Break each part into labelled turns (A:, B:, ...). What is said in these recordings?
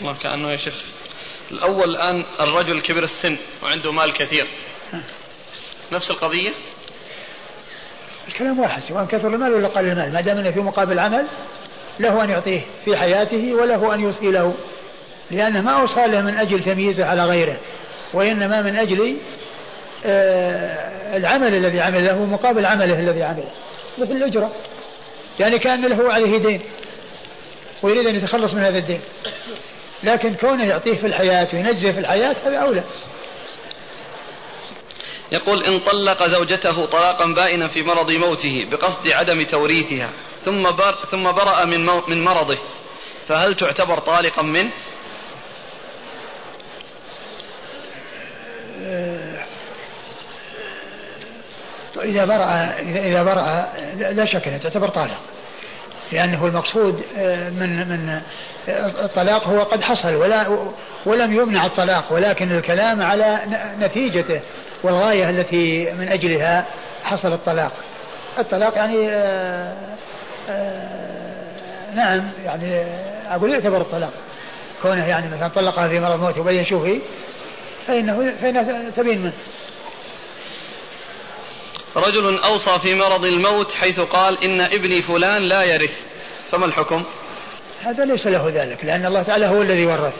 A: الله كأنه يا شيخ الأول الآن الرجل كبر السن وعنده مال كثير. نفس القضية؟
B: الكلام واحد سواء كثر المال ولا قل المال. ما دام إنه في مقابل عمل له أن يعطيه في حياته وله أن يوصي له. لأنه ما اوصى له من أجل تمييزه على غيره وإنما من أجل آه العمل الذي عمله مقابل عمله الذي عمله. مثل الأجرة. يعني كأن له عليه دين ويريد أن يتخلص من هذا الدين. لكن كونه يعطيه في الحياة وينجزه في الحياة هذا أولى.
A: يقول إن طلق زوجته طلاقا بائنا في مرض موته بقصد عدم توريثها ثم بر ثم برأ من من مرضه. فهل تعتبر طالقا منه؟
B: إذا برأ إذا برأ لا شك أنها تعتبر طالق. لأنه المقصود آه، من من الطلاق هو قد حصل ولا ولم يمنع الطلاق ولكن الكلام على نتيجته والغاية التي من أجلها حصل الطلاق. الطلاق يعني آآ آه، آآ آه، نعم يعني أقول يعتبر الطلاق. كونه يعني مثلا طلقها في مرض موت وبين شوفي فإنه فإنه تبين منه.
A: رجل أوصى في مرض الموت حيث قال إن ابني فلان لا يرث. فما الحكم؟
B: هذا ليس له ذلك لأن الله تعالى هو الذي ورث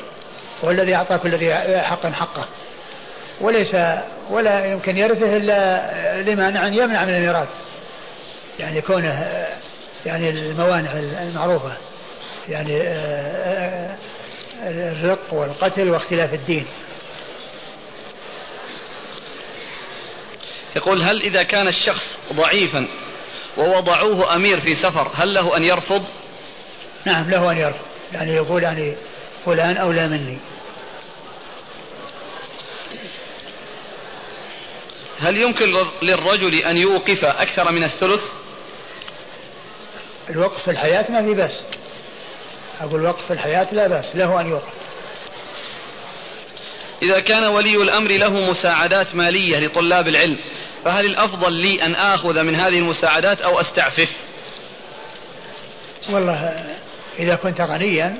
B: هو الذي أعطى كل ذي حق حقه. وليس ولا يمكن يرثه إلا لمانع يمنع من الميراث. يعني كونه يعني الموانع المعروفة يعني آه، آه، الرق والقتل واختلاف الدين.
A: يقول هل إذا كان الشخص ضعيفا ووضعوه أمير في سفر هل له أن يرفض؟
B: نعم له أن يرفض. يعني يقول يعني فلان أولى مني.
A: هل يمكن للرجل أن يوقف أكثر من الثلث؟
B: الوقف في الحياة ما في بأس أقول وقف في الحياة لا بأس له أن يوقف.
A: إذا كان ولي الأمر له مساعدات مالية لطلاب العلم فهل الأفضل لي أن آخذ من هذه المساعدات أو أستعفف؟
B: والله إذا كنت غنيا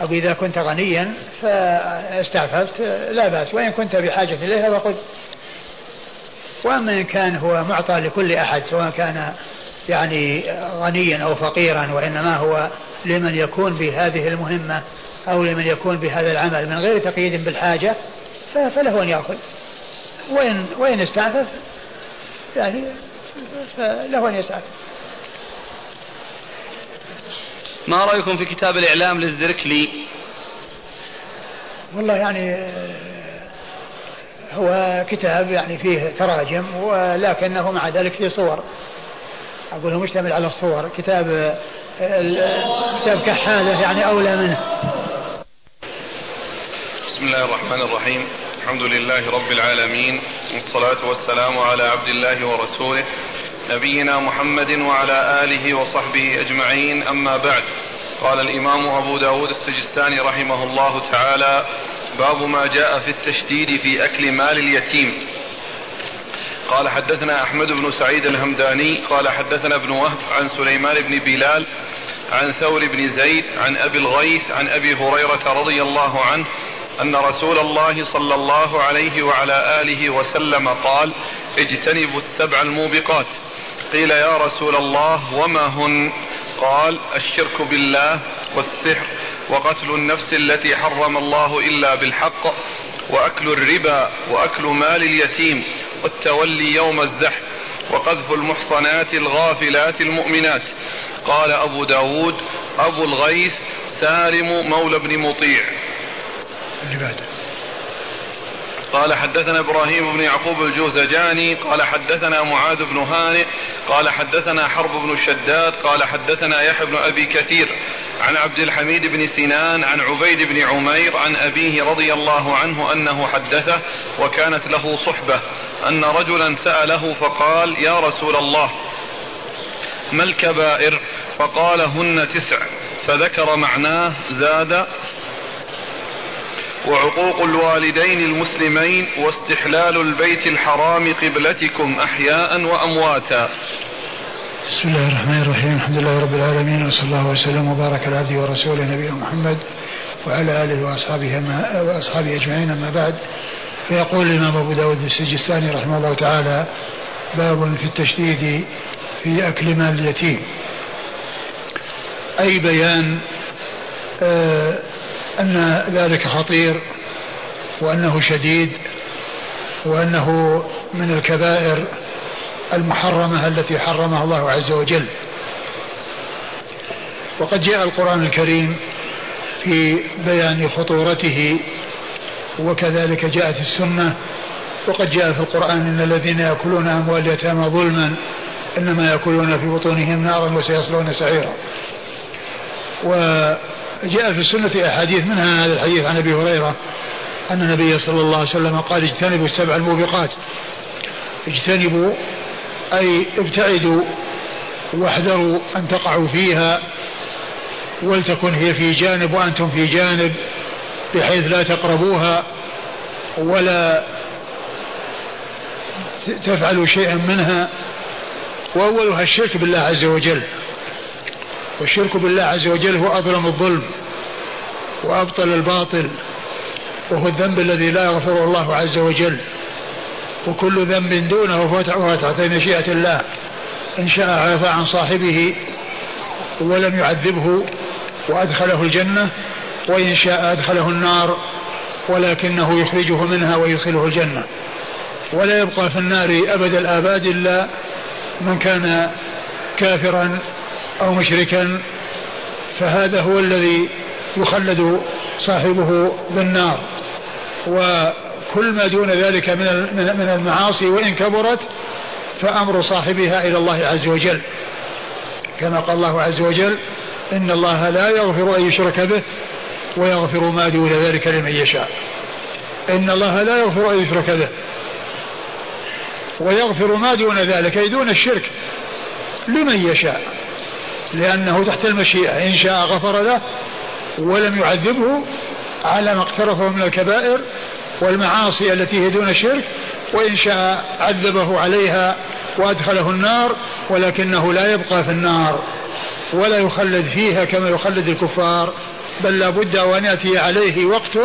B: أو إذا كنت غنيا فاستعففت لا بأس. وإن كنت بحاجة إليها فخذ وأما إن كان هو معطى لكل أحد سواء كان يعني غنيا أو فقيرا وإنما هو لمن يكون بهذه المهمة أو لمن يكون بهذا العمل من غير تقييد بالحاجة فله أن يأخذ وإن وإن استعفف يعني فله أن يستعفف.
A: ما رأيكم في كتاب الإعلام للزركلي
B: والله يعني هو كتاب يعني فيه تراجم ولكنه مع ذلك فيه صور. أقول مشتمل على الصور. كتاب كتاب كحالة يعني أولى منه.
C: بسم الله الرحمن الرحيم. الحمد لله رب العالمين. والصلاة والسلام على عبد الله ورسوله نبينا محمد وعلى آله وصحبه أجمعين. أما بعد قال الإمام أبو داود السجستاني رحمه الله تعالى باب ما جاء في التشديد في أكل مال اليتيم. قال حدثنا أحمد بن سعيد الهمداني قال حدثنا ابن وهب عن سليمان بن بلال عن ثور بن زيد عن أبي الغيث عن أبي هريرة رضي الله عنه أن رسول الله صلى الله عليه وعلى آله وسلم قال اجتنبوا السبع الموبقات. قيل يا رسول الله وما هن؟ قال الشرك بالله والسحر وقتل النفس التي حرم الله إلا بالحق وأكل الربا وأكل مال اليتيم والتولي يوم الزحف وقذف المحصنات الغافلات المؤمنات. قال أبو داود أبو الغيث سالم مولى بن مطيع. قال حدثنا إبراهيم بن يعقوب الجوزجاني قال حدثنا معاذ بن هانئ قال حدثنا حرب بن الشداد قال حدثنا يحيى بن أبي كثير عن عبد الحميد بن سنان عن عبيد بن عمير عن أبيه رضي الله عنه أنه حدثه وكانت له صحبة أن رجلا سأله فقال يا رسول الله ما الكبائر؟ فقال هن تسع. فذكر معناه زاد وعقوق الوالدين المسلمين واستحلال البيت الحرام قبلتكم أحياء وأمواتا.
B: بسم الله الرحمن الرحيم، الحمد لله رب العالمين وصلى الله وسلم وبارك على عبده ورسوله نبينا محمد وعلى آله وأصحابه وأصحابه أجمعين أما بعد. فيقول الإمام أبو داود السجستاني رحمه الله تعالى باب في التشديد في أكل مال اليتيم. أي بيان آه أن ذلك خطير وأنه شديد وأنه من الكبائر المحرمة التي حرمها الله عز وجل. وقد جاء القرآن الكريم في بيان خطورته وكذلك جاءت السنة وقد جاء في القرآن إن الذين يأكلون أموال اليتامى ظلما إنما يأكلون في بطونهم نارا وسيصلون سعيرا. وجاء في السنة أحاديث منها هذا الحديث عن أبي هريرة أن النبي صلى الله عليه وسلم قال اجتنبوا السبع الموبقات. اجتنبوا أي ابتعدوا واحذروا أن تقعوا فيها ولتكن هي في جانب وأنتم في جانب بحيث لا تقربوها ولا تفعلوا شيئا منها. وأولها الشرك بالله عز وجل. والشرك بالله عز وجل هو أظلم الظلم وأبطل الباطل وهو الذنب الذي لا يغفره الله عز وجل وكل ذنب دونه فهو تحت مشيئة الله إن شاء عفى عن صاحبه ولم يعذبه وأدخله الجنة وإن شاء أدخله النار ولكنه يخرجه منها ويدخله الجنة ولا يبقى في النار أبد الآباد إلا من كان كافرا أو مشركا فهذا هو الذي يخلد صاحبه بالنار. وكل ما دون ذلك من من المعاصي وإن كبرت فأمر صاحبها إلى الله عز وجل. كما قال الله عز وجل إن الله لا يغفر أن يشرك به ويغفر ما دون ذلك لمن يشاء. إن الله لا يغفر أن يشرك به ويغفر ما دون ذلك أي دون الشرك لمن يشاء. لأنه تحت المشيئة. إن شاء غفر له ولم يعذبه على ما اقترفه من الكبائر والمعاصي التي هي دون الشرك وإن شاء عذبه عليها وأدخله النار ولكنه لا يبقى في النار ولا يخلد فيها كما يخلد الكفار بل لا بد وأن يأتي عليه وقت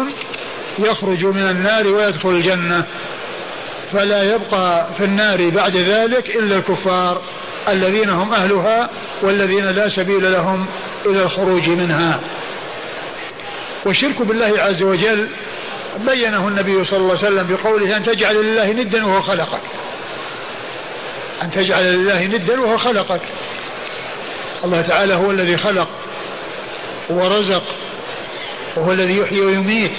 B: يخرج من النار ويدخل الجنة. فلا يبقى في النار بعد ذلك إلا الكفار. الذين هم أهلها والذين لا سبيل لهم إلى الخروج منها. والشرك بالله عز وجل بينه النبي صلى الله عليه وسلم بقوله أن تجعل لله ندا وهو خلقك. أن تجعل لله ندا وهو خلقك. الله تعالى هو الذي خلق ورزق وهو الذي يحيي ويميت.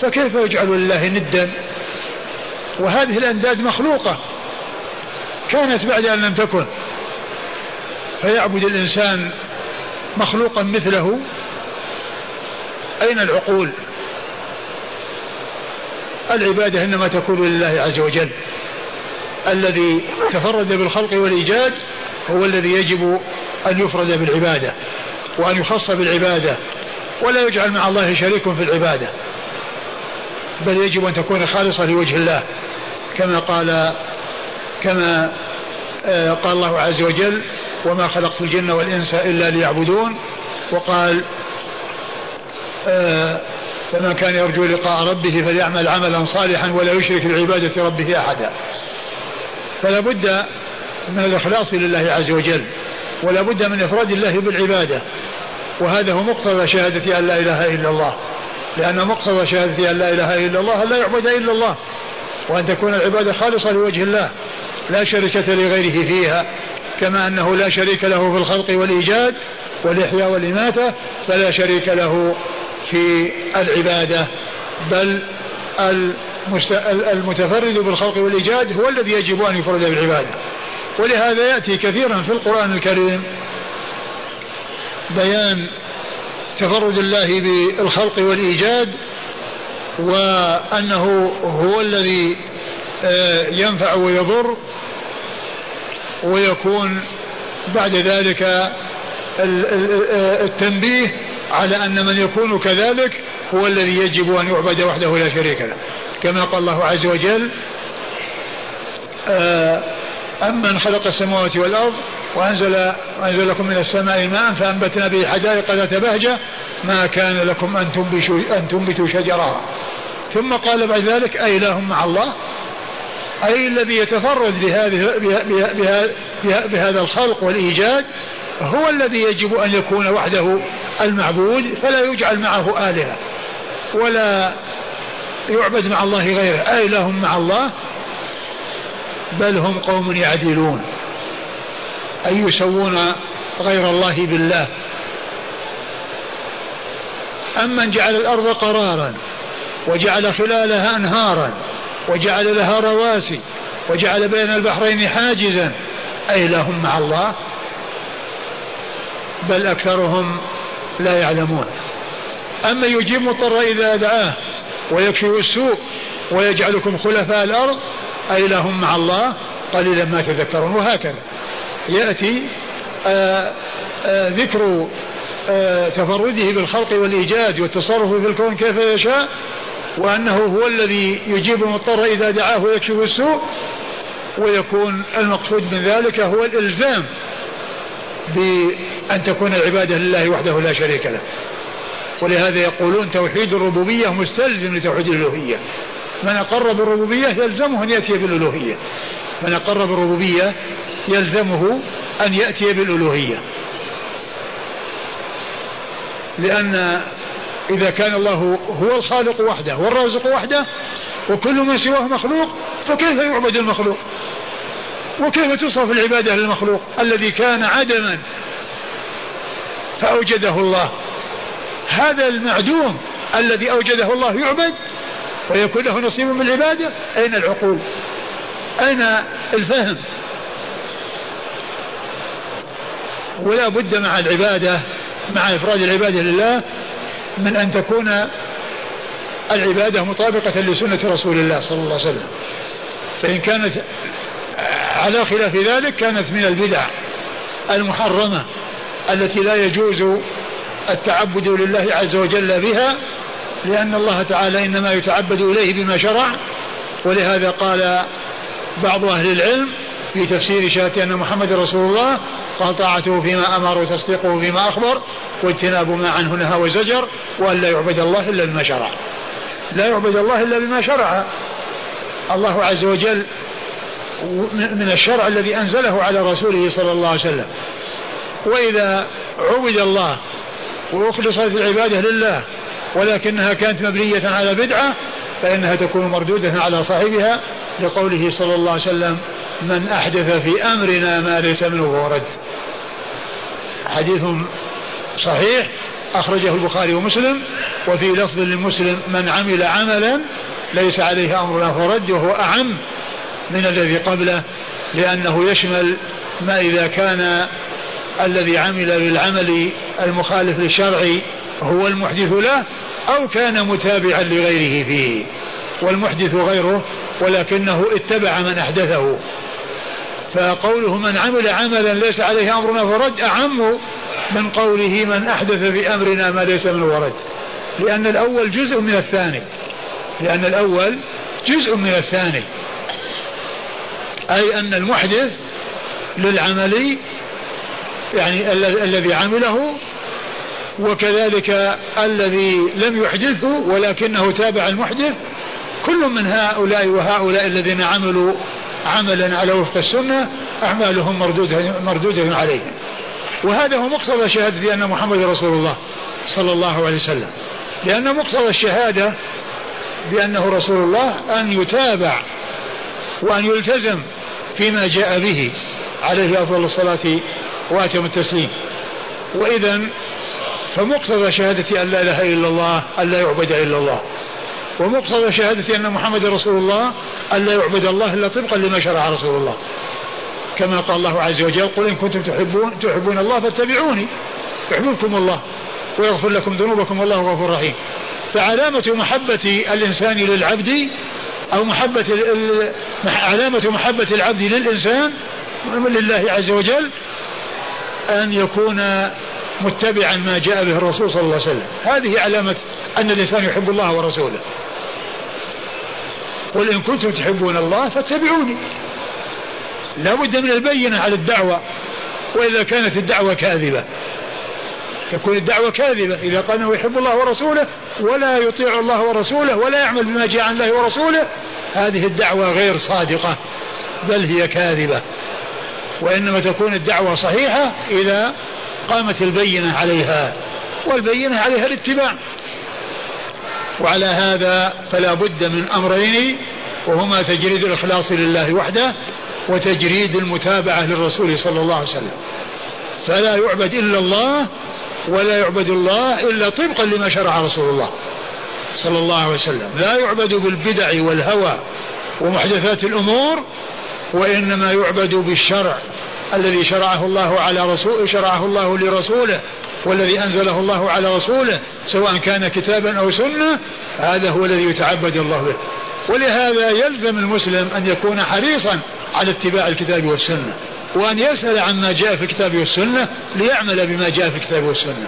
B: فكيف يجعل لله ندا؟ وهذه الأنداد مخلوقة. كانت بعد أن لم تكن. فيعبد الإنسان مخلوقا مثله. أين العقول؟ العبادة إنما تكون لله عز وجل. الذي تفرد بالخلق والإيجاد هو الذي يجب أن يفرد بالعبادة وأن يخص بالعبادة. ولا يجعل مع الله شريك في العبادة. بل يجب أن تكون خالصة لوجه الله. كما قال كما آه، قال الله عز وجل وما خلقت الجن والإنس إلا ليعبدون وقال آه، فمن كان يرجو لقاء ربه فليعمل عملا صالحا ولا يشرك بعبادة ربه أحدا فلا بد من الإخلاص لله عز وجل ولا بد من إفراد الله بالعبادة. وهذا هو مقتضى شهادة أن لا إله إلا الله. لأن مقتضى شهادة أن لا إله إلا الله لا يعبد إلا الله. وأن تكون العبادة خالصة لوجه الله. لا شركة لغيره فيها كما أنه لا شريك له في الخلق والإيجاد والإحياء والإماتة فلا شريك له في العبادة بل المتفرد بالخلق والإيجاد هو الذي يجب أن يفرد بالعبادة. ولهذا يأتي كثيرا في القرآن الكريم بيان تفرد الله بالخلق والإيجاد وأنه هو الذي آه، ينفع ويضر ويكون بعد ذلك التنبيه على أن من يكون كذلك هو الذي يجب أن يعبد وحده لا شريك له. كما قال الله عز وجل آه، أمن خلق السماوات والأرض وأنزل وأنزل لكم من السماء ماء فأنبتنا به حدائق ذات بهجة ما كان لكم أن تنبتوا, أن تنبتوا شجرها. ثم قال بعد ذلك أي إله مع الله؟ أي الذي يتفرد بهذه بهذا الخلق والإيجاد هو الذي يجب أن يكون وحده المعبود فلا يجعل معه آلهة ولا يعبد مع الله غيره. أي لهم مع الله بل هم قوم يعدلون أي يسوون غير الله بالله. أمن جعل الأرض قرارا وجعل خلالها أنهارا وجعل لها رواسي وجعل بين البحرين حاجزا. أي لهم مع الله؟ بل أكثرهم لا يعلمون. أما يجيب مضطر إذا دعاه ويكشف السوء ويجعلكم خلفاء الأرض أي لهم مع الله؟ قليلا ما تذكرون. وهكذا. يأتي آآ آه، آآ آه، ذكر آآ آه، تفرده بالخلق والإيجاد والتصرف في الكون كيف يشاء وأنه هو الذي يجيب المضطر إذا دعاه ويكشف السوء ويكون المقصود من ذلك هو الإلزام بأن تكون العبادة لله وحده لا شريك له. ولهذا يقولون توحيد الربوبية مستلزم لتوحيد الألوهية. من أقر بالربوبية يلزمه أن يأتي بالألوهية. من أقر بالربوبية يلزمه أن يأتي بالألوهية. لأن إذا كان الله هو الخالق وحده والرازق وحده وكل من سواه مخلوق فكيف يعبد المخلوق؟ وكيف تصرف العبادة للمخلوق الذي كان عدما فأوجده الله. هذا المعدوم الذي أوجده الله يعبد ويكون له نصيب من العبادة. أين العقول؟ أين الفهم؟ ولا بد مع العبادة مع إفراد العبادة لله من أن تكون العبادة مطابقة لسنة رسول الله صلى الله عليه وسلم. فإن كانت على خلاف ذلك كانت من البدع المحرمة التي لا يجوز التعبد لله عز وجل بها لأن الله تعالى إنما يتعبد إليه بما شرع. ولهذا قال بعض أهل العلم في تفسير شهادة أن محمد رسول الله طاعته فيما أمر وتصديقه فيما أخبر واجتناب ما عنه نهى وزجر وأن لا يعبد الله إلا بما شرع. لا يعبد الله إلا بما شرع. الله عز وجل من الشرع الذي أنزله على رسوله صلى الله عليه وسلم. وإذا عبد الله وأخلصت العبادة لله ولكنها كانت مبنية على بدعة فإنها تكون مردودة على صاحبها لقوله صلى الله عليه وسلم من أحدث في أمرنا ما ليس منه فهو رد. حديث صحيح أخرجه البخاري ومسلم وفي لفظ للمسلم من عمل عملا ليس عليه أمرنا فرد وهو أعم من الذي قبله لأنه يشمل ما إذا كان الذي عمل بالعمل المخالف للشرع هو المحدث له أو كان متابعا لغيره فيه والمحدث غيره ولكنه اتبع من أحدثه. فقوله من عمل عملا ليس عليه أمرنا فرد أعم من قوله من أحدث في أمرنا ما ليس منه ورد لأن الأول جزء من الثاني. لأن الأول جزء من الثاني. أي أن المحدث للعمل يعني الذي عمله وكذلك الذي لم يحدثه ولكنه تابع المحدث. كل من هؤلاء وهؤلاء الذين عملوا عملا على وفق السنة أعمالهم مردودة, مردودة عليهم وهذا هو مقتضى شهادة أن محمد رسول الله صلى الله عليه وسلم. لأن مقتضى الشهادة بأنه رسول الله أن يتابع وأن يلتزم فيما جاء به عليه أفضل الصلاة وأتم التسليم. وإذا فمقتضى شهادة أن لا إله إلا الله أن لا يعبد إلا الله. ومقتضى شهادة أن محمد رسول الله أن لا يعبد الله إلا طبقا لما شرع رسول الله. كما قال الله عز وجل قل إن كنتم تحبون تحبون الله فاتبعوني يحببكم الله ويغفر لكم ذنوبكم والله غفور رحيم. فعلامة محبة الإنسان للعبد أو محبة علامة محبة العبد للإنسان لله عز وجل أن يكون متبعا ما جاء به الرسول صلى الله عليه وسلم. هذه علامة أن الإنسان يحب الله ورسوله. قل إن كنتم تحبون الله فاتبعوني. لا بد من البينة على الدعوة وإذا كانت الدعوة كاذبة. تكون الدعوة كاذبة إذا قال أنه يحب الله ورسوله ولا يطيع الله ورسوله ولا يعمل بما جاء عن الله ورسوله هذه الدعوة غير صادقة بل هي كاذبة. وإنما تكون الدعوة صحيحة إذا قامت البينة عليها والبينة عليها الاتباع. وعلى هذا فلا بد من أمرين وهما تجريد الإخلاص لله وحده وتجريد المتابعة للرسول صلى الله عليه وسلم. فلا يعبد إلا الله ولا يعبد الله إلا طبقا لما شرع رسول الله صلى الله عليه وسلم. لا يعبد بالبدع والهوى ومحدثات الأمور وإنما يعبد بالشرع الذي شرعه الله على رسول شرعه الله لرسوله. والذي أنزله الله على رسوله سواء كان كتابا أو سنة هذا هو الذي يتعبد الله به. ولهذا يلزم المسلم أن يكون حريصا على اتباع الكتاب والسنة وأن يسأل عما جاء في الكتاب والسنة ليعمل بما جاء في الكتاب والسنة.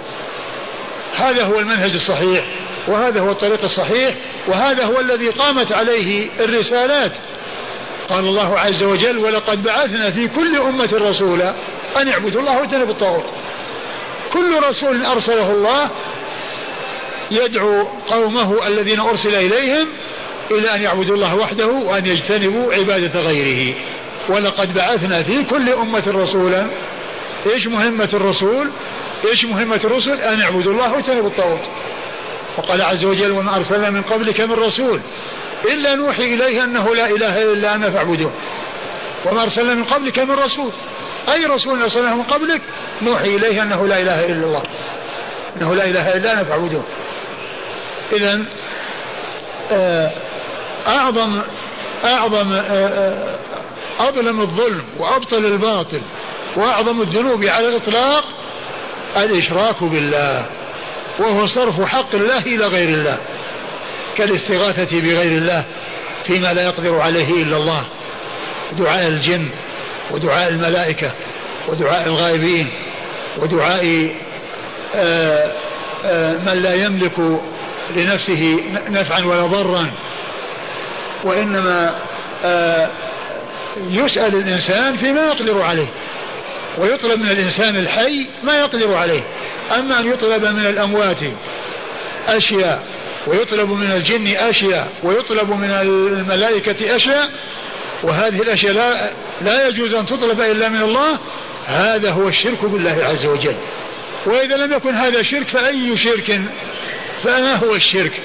B: هذا هو المنهج الصحيح وهذا هو الطريق الصحيح وهذا هو الذي قامت عليه الرسالات. قال الله عز وجل ولقد بعثنا في كل أمة رسولا أن اعبدوا الله واجتنبوا الطاغوت. كل رسول أرسله الله يدعو قومه الذين أرسل إليهم إلى أن يعبدوا الله وحده وأن يجتنبوا عبادة غيره. ولقد بعثنا في كل أمة رسولا. إيش مهمة الرسول؟ إيش مهمة الرسل؟ أن يعبدوا الله واجتنبوا الطاغوت. وقال عز وجل وما أرسلنا من قبلك من رسول إلا نوحي إليه أنه لا إله إلا أنا فاعبدوه وما أرسلنا من قبلك من رسول. أي رسول أرسلناه من قبلك نوحي إليه أنه لا إله إلا الله. أنه لا إله إلا أنا فاعبدوه. إذا آه، أعظم أعظم آه، آه، أظلم الظلم وأبطل الباطل وأعظم الذنوب على الإطلاق الإشراك بالله وهو صرف حق الله إلى غير الله كالاستغاثة بغير الله فيما لا يقدر عليه إلا الله دعاء الجن. ودعاء الملائكة ودعاء الغائبين ودعاء آه، آه، من لا يملك لنفسه نفعا ولا ضرا. وإنما آه، يسأل الإنسان فيما يقدر عليه. ويطلب من الإنسان الحي ما يقدر عليه. أما أن يطلب من الأموات أشياء ويطلب من الجن أشياء ويطلب من الملائكة أشياء وهذه الأشياء لا, لا يجوز أن تطلب إلا من الله. هذا هو الشرك بالله عز وجل. وإذا لم يكن هذا شرك فأي شرك؟ فما هو الشرك.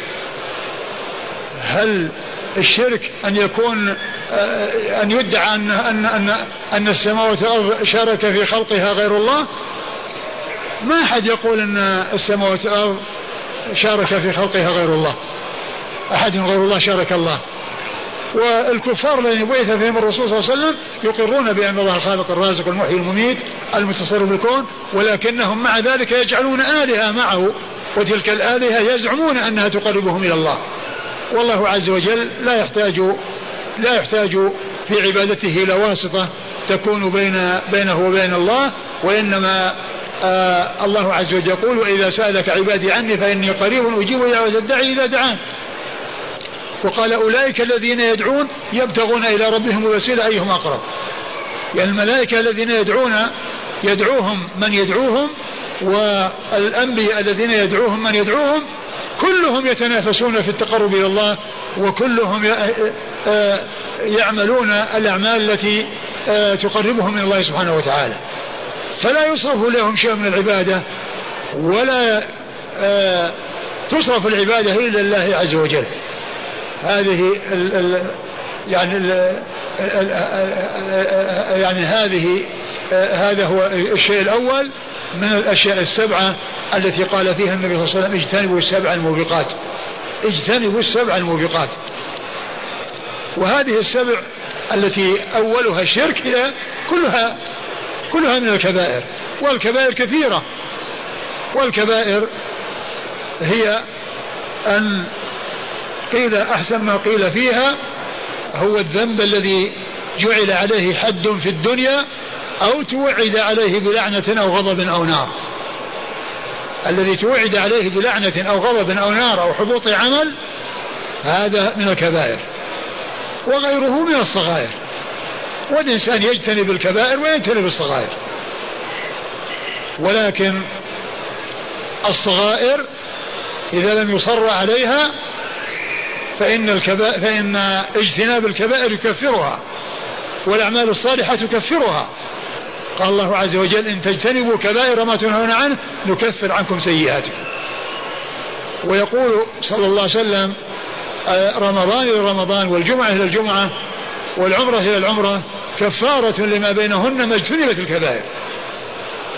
B: هل الشرك أن يكون آه، أن يدعى أن أن أن, أن السماوات والأرض شارك في خلقها غير الله؟ ما أحد يقول أن السماوات والأرض شارك في خلقها غير الله. أحد غير الله شارك الله. والكفار الذين بعث فيهم الرسول صلى الله عليه وسلم يقرون بأن الله الخالق الرازق المحيي المميت المتصرف بالكون ولكنهم مع ذلك يجعلون آلهة معه وتلك الآلهة يزعمون أنها تقربهم إلى الله. والله عز وجل لا يحتاج لا يحتاج في عبادته إلى واسطة تكون بين بينه وبين الله وإنما آه الله عز وجل يقول وإذا سألك عبادي عني فإني قريب أجيب دعوة الداعي إذا دعان. وقال أولئك الذين يدعون يبتغون إلى ربهم الوسيلة أيهم أقرب. يعني الملائكة الذين يدعون يدعوهم من يدعوهم والأنبياء الذين يدعوهم من يدعوهم كلهم يتنافسون في التقرب إلى الله وكلهم يعملون الأعمال التي تقربهم من الله سبحانه وتعالى. فلا يصرف لهم شيء من العبادة ولا تصرف العبادة إلا الله عز وجل. هذه ال ال يعني ال يعني هذه هذا هو الشيء الأول. من الأشياء السبعة التي قال فيها النبي صلى الله عليه وسلم اجتنبوا السبع الموبقات. اجتنبوا السبع الموبقات. وهذه السبع التي أولها الشرك هي كلها كلها من الكبائر. والكبائر كثيرة. والكبائر هي أن قيل أحسن ما قيل فيها هو الذنب الذي جعل عليه حد في الدنيا أو توعد عليه بلعنة أو غضب أو نار. الذي توعد عليه بلعنة أو غضب أو نار أو حبوط عمل هذا من الكبائر. وغيره من الصغائر. والإنسان يجتنب الكبائر ويجتنب الصغائر. ولكن الصغائر إذا لم يصر عليها فإن الكبائر فإن اجتناب الكبائر يكفرها والأعمال الصالحة تكفرها. قال الله عز وجل إن تجتنبوا كبائر ما تنهون عنه نكفر عنكم سيئاتكم. ويقول صلى الله عليه وسلم رمضان إلى رمضان والجمعة إلى الجمعة والعمرة إلى العمرة كفارة لما بينهن ما اجتنبت الكبائر.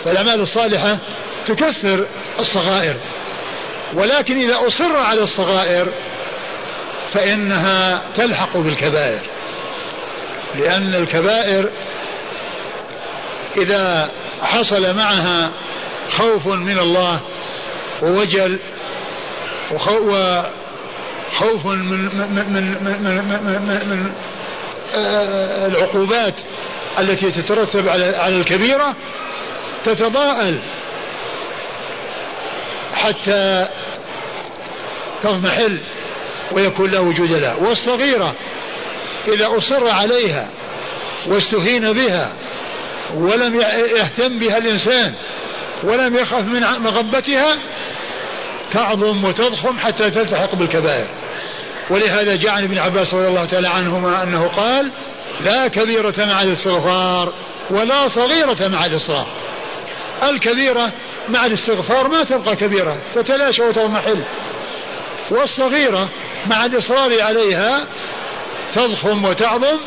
B: فالأعمال الصالحة تكفر الصغائر. ولكن إذا أصر على الصغائر فإنها تلحق بالكبائر لأن الكبائر إذا حصل معها خوف من الله ووجل وخوف من من من من, من, من, العقوبات التي تترتب على على الكبيرة تتضاءل حتى تضمحل ويكون وجود لها والصغيرة إذا أصر عليها واستهين بها ولم يهتم بها الإنسان ولم يخف من مغبتها تعظم وتضخم حتى تلتحق بالكبائر. ولهذا جاء عن ابن عباس رضي الله تعالى عنهما أنه قال لا كبيرة مع الاستغفار ولا صغيرة مع الإصرار الكبيرة مع الاستغفار ما تبقى كبيرة تتلاشى وتضمحل. والصغيرة مع الإصرار عليها تضخم وتعظم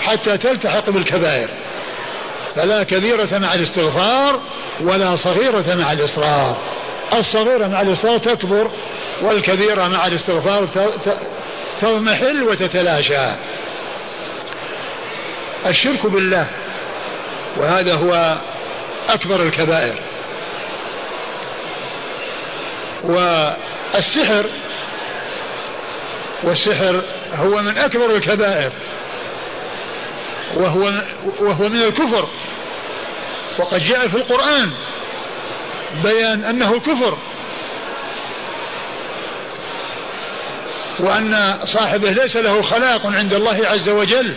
B: حتى تلتحق بالكبائر. فلا كبيرة مع الاستغفار ولا صغيرة مع الإصرار. الصغيرة مع الإصرار تكبر والكبيرة مع الاستغفار تضمحل وتتلاشى. الشرك بالله وهذا هو أكبر الكبائر. والسحر والسحر هو من أكبر الكبائر. وهو وهو من الكفر. وقد جاء في القرآن بيان أنه كفر. وأن صاحبه ليس له خلاق عند الله عز وجل.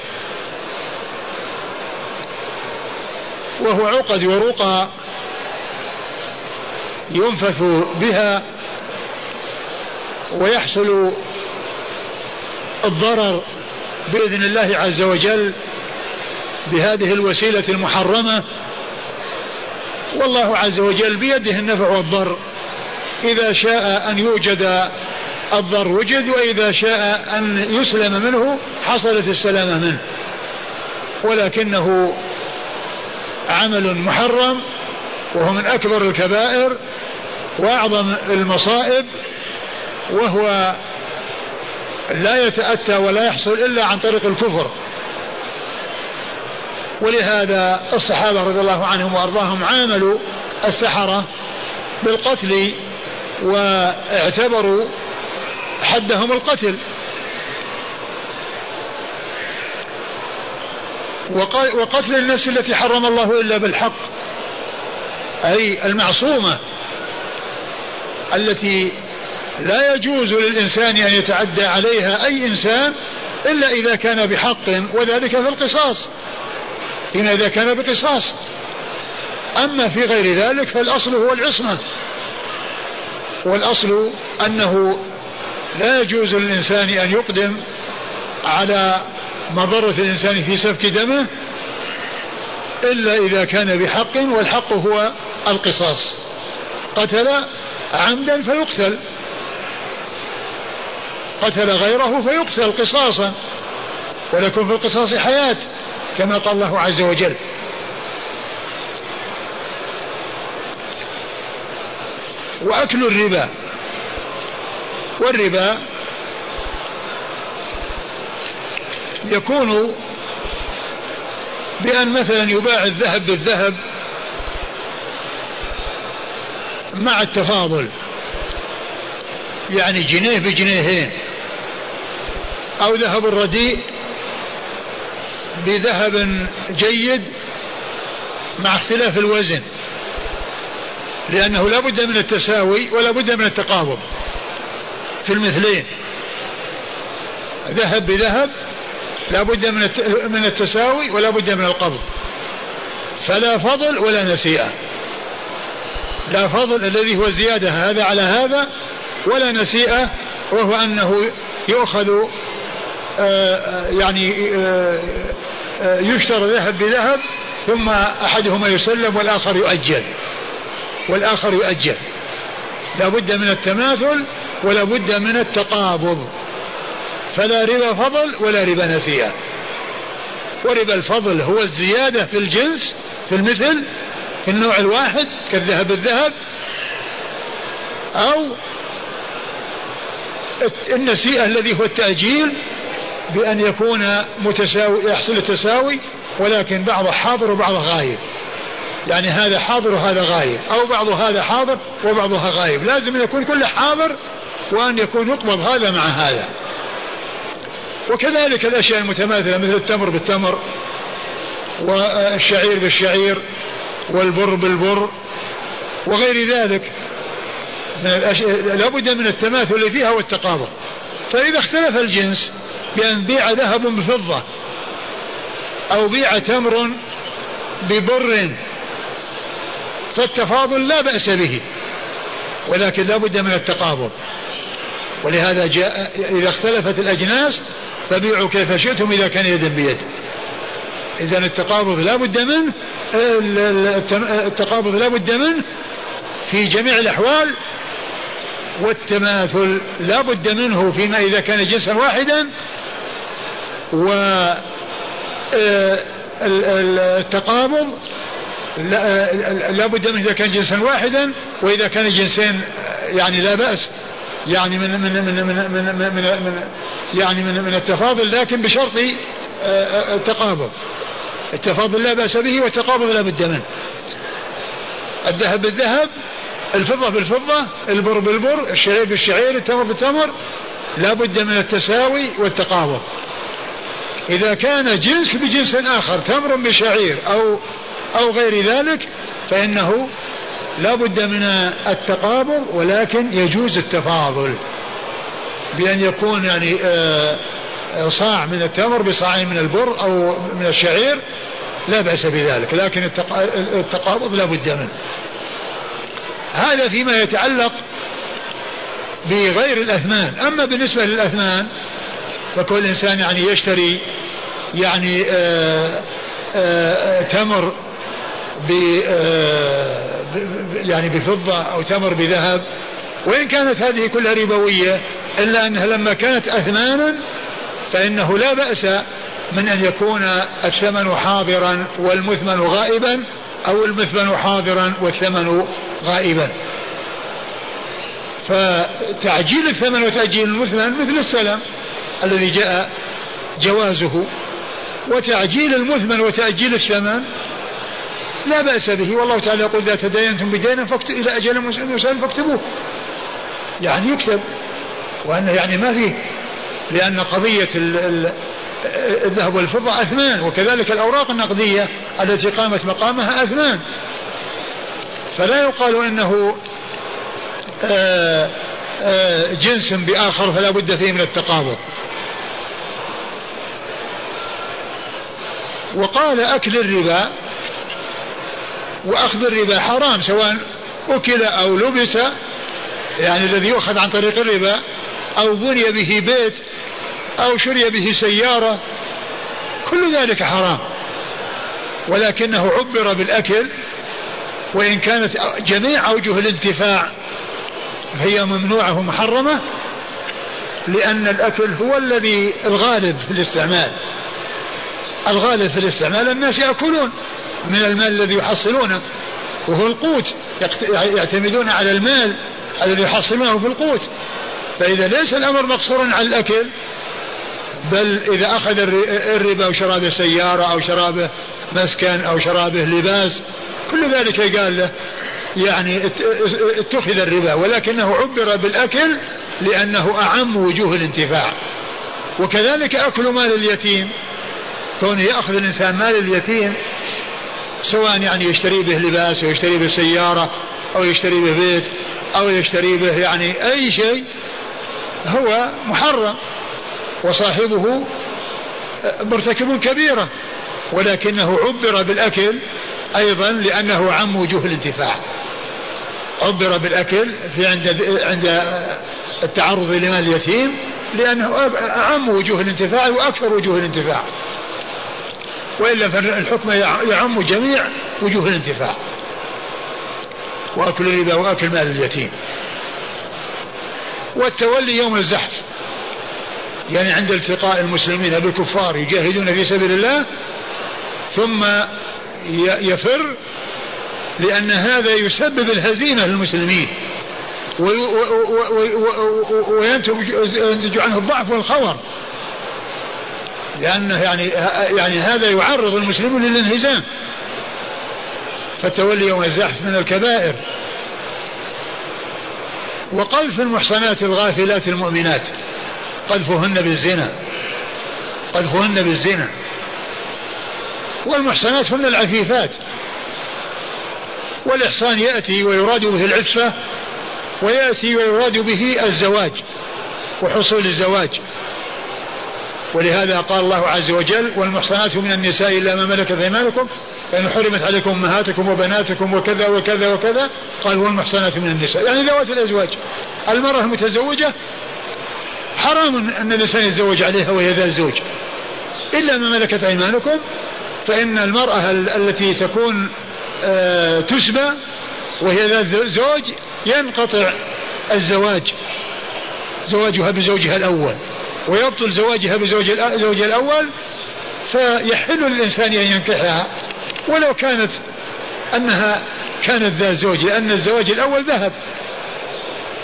B: وهو عقد ورقى ينفث بها ويحصل الضرر بإذن الله عز وجل بهذه الوسيلة المحرمة. والله عز وجل بيده النفع والضر. إذا شاء أن يوجد الضر وجد وإذا شاء أن يسلم منه حصلت السلامة منه. ولكنه عمل محرم وهو من أكبر الكبائر وأعظم المصائب وهو لا يتأتى ولا يحصل إلا عن طريق الكفر. ولهذا الصحابة رضي الله عنهم وأرضاهم عاملوا السحرة بالقتل واعتبروا حدهم القتل. وقتل النفس التي حرم الله إلا بالحق أي المعصومة التي لا يجوز للإنسان أن يتعدى عليها أي إنسان إلا إذا كان بحق وذلك في القصاص. إذا كان بقصاص. أما في غير ذلك فالأصل هو العصمة. والأصل أنه لا يجوز للإنسان أن يقدم على مضرة الإنسان في سفك دمه إلا إذا كان بحق والحق هو القصاص. قتل عمدا فيقتل. قتل غيره فيقتل قصاصا. ولكم في القصاص حياة كما قال الله عز وجل. وأكل الربا. والربا يكون بأن مثلا يباع الذهب بالذهب مع التفاضل. يعني جنيه بجنيهين. أو ذهب الرديء بذهب جيد مع اختلاف الوزن لأنه لا بد من التساوي ولا بد من التقابض في المثلين. ذهب بذهب لا بد من من التساوي ولا بد من القبض. فلا فضل ولا نسيئة. لا فضل الذي هو زيادة هذا على هذا ولا نسيئة وهو أنه يؤخذ يعني آه، يشترى ذهب بذهب ثم أحدهما يسلم والآخر يؤجل. والآخر يؤجل. لا بد من التماثل ولا بد من التقابض. فلا ربا فضل ولا ربا نسيئة. وربا الفضل هو الزيادة في الجنس في المثل في النوع الواحد كالذهب الذهب. أو النسيئة الذي هو التأجيل بأن يكون متساوي يحصل التساوي ولكن بعضه حاضر وبعضه غايب. يعني هذا حاضر وهذا غايب أو بعض هذا حاضر وبعضها غايب. لازم أن يكون كله حاضر وأن يكون يقبض هذا مع هذا. وكذلك الأشياء المتماثلة مثل التمر بالتمر والشعير بالشعير والبر بالبر وغير ذلك. لابد من التماثل فيها والتقابض. فإذا اختلف الجنس بأن بيع ذهب بفضة أو بيع تمر ببر فالتفاضل لا بأس به ولكن لا بد من التقابض. ولهذا جاء إذا اختلفت الأجناس فبيعوا كيف شئتم إذا كان يدا بيد. إذا التقابض لا بد منه التقابض لا بد منه في جميع الأحوال والتماثل لا بد منه فيما إذا كان جنسا واحدا و التقابض لا بد منه إذا كان جنسا واحدا وإذا كان جنسين يعني لا بأس يعني من من من من من, من, من يعني من من التفاضل لكن بشرط التقابض. التفاضل لا بأس به والتقابض لا بد منه. الذهب بالذهب الفضة بالفضة البر بالبر الشعير بالشعير التمر بالتمر لا بد من التساوي والتقابض. إذا كان جنس بجنس آخر تمر بشعير أو أو غير ذلك فإنه لا بد من التقابض ولكن يجوز التفاضل بأن يكون يعني آه، صاع من التمر بصاع من البر أو من الشعير لا بأس بذلك لكن التقابض لا بد منه. هذا فيما يتعلق بغير الأثمان. أما بالنسبة للأثمان فكل إنسان يعني يشتري يعني آآ آآ تمر ب يعني بفضة أو تمر بذهب. وإن كانت هذه كلها ربوية إلا أنها لما كانت أثمانا فإنه لا بأس من أن يكون الثمن حاضرا والمثمن غائبا أو المثمن حاضرا والثمن غائبا. فتعجيل الثمن وتأجيل المثمن مثل السلم. الذي جاء جوازه وتعجيل المثمن وتأجيل الثمن. لا بأس به. والله تعالى يقول إذا تداينتم بدين إلى أجل مسلم فاكتبوه. يعني يكتب. وأنه يعني ما فيه. لأن قضية الذهب والفضة أثمان وكذلك الأوراق النقدية التي قامت مقامها أثمان فلا يقال أنه آه، جنس بآخر فلا بد فيه من التقابض. وقال أكل الربا وأخذ الربا حرام سواء أكل أو لبس يعني الذي يؤخذ عن طريق الربا أو بني به بيت أو شري به سيارة كل ذلك حرام. ولكنه عبر بالأكل وإن كانت جميع أوجه الانتفاع هي ممنوعة ومحرمة لأن الأكل هو الذي الغالب في الاستعمال. الغالب في الاستعمال الناس يأكلون من المال الذي يحصلونه وهو القوت. يعتمدون على المال الذي يحصلونه في القوت. فإذا ليس الأمر مقصورا على الأكل بل إذا أخذ الربا وشرابه سيارة أو شرابه مسكن أو شرابه لباس كل ذلك قال له يعني اتخذ الربا ولكنه عبر بالأكل لأنه أعم وجوه الانتفاع. وكذلك أكل مال اليتيم. كونه يأخذ الإنسان مال اليتيم سواء يعني يشتري به لباس أو يشتري به سيارة أو يشتري به بيت أو يشتري به يعني أي شيء هو محرم. وصاحبه مرتكب كبيرة ولكنه عبر بالأكل أيضا لأنه عم وجوه الانتفاع. عبر بالأكل في عند عند التعرض لمال اليتيم لأنه أعم وجوه الانتفاع وأكثر وجوه الانتفاع. وإلا فالحكم يعم جميع وجوه الانتفاع. وأكل الربا وأكل مال اليتيم. والتولي يوم الزحف. يعني عند التقاء المسلمين بالكفار يجاهدون في سبيل الله ثم يفر لأن هذا يسبب الهزيمة للمسلمين وينتج عنه الضعف والخور. لأنه يعني يعني هذا يعرض المسلمين للانهزام. فالتولي يوم الزحف من الكبائر. وقذف المحصنات الغافلات المؤمنات. قذفهن بالزنا. قذفهن بالزنا. والمحصنات هن العفيفات. والإحصان يأتي ويراد به العفة ويأتي ويراد به الزواج وحصول الزواج. ولهذا قال الله عز وجل والمحصنات من النساء إلا ما ملكت أيمانكم فإن حرمت عليكم أمهاتكم وبناتكم وكذا وكذا وكذا قال والمحصنات من النساء. يعني ذوات الأزواج. المرأة المتزوجة حرام أن الإنسان يتزوج عليها وهي ذا الزوج. إلا ما ملكت أيمانكم فإن المرأة التي تكون آه، تسبى وهي ذات زوج ينقطع الزواج زواجها بزوجها الأول. ويبطل زواجها بزوج الأول فيحل للإنسان أن ينكحها. ولو كانت أنها كانت ذا زوج لأن الزواج الأول ذهب.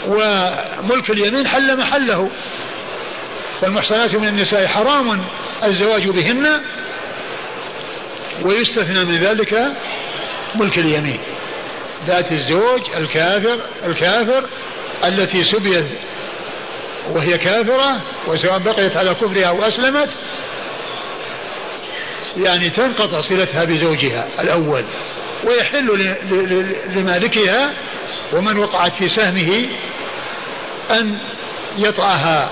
B: وملك اليمين حل محله. فالمحصنات من النساء حرام الزواج بهن. ويستثنى من ذلك ملك اليمين. ذات الزوج الكافر الكافر التي سبيت وهي كافرة وسواء بقيت على كفرها أو أسلمت يعني تنقطع صلتها بزوجها الأول ويحل لمالكها ومن وقعت في سهمه أن يطأها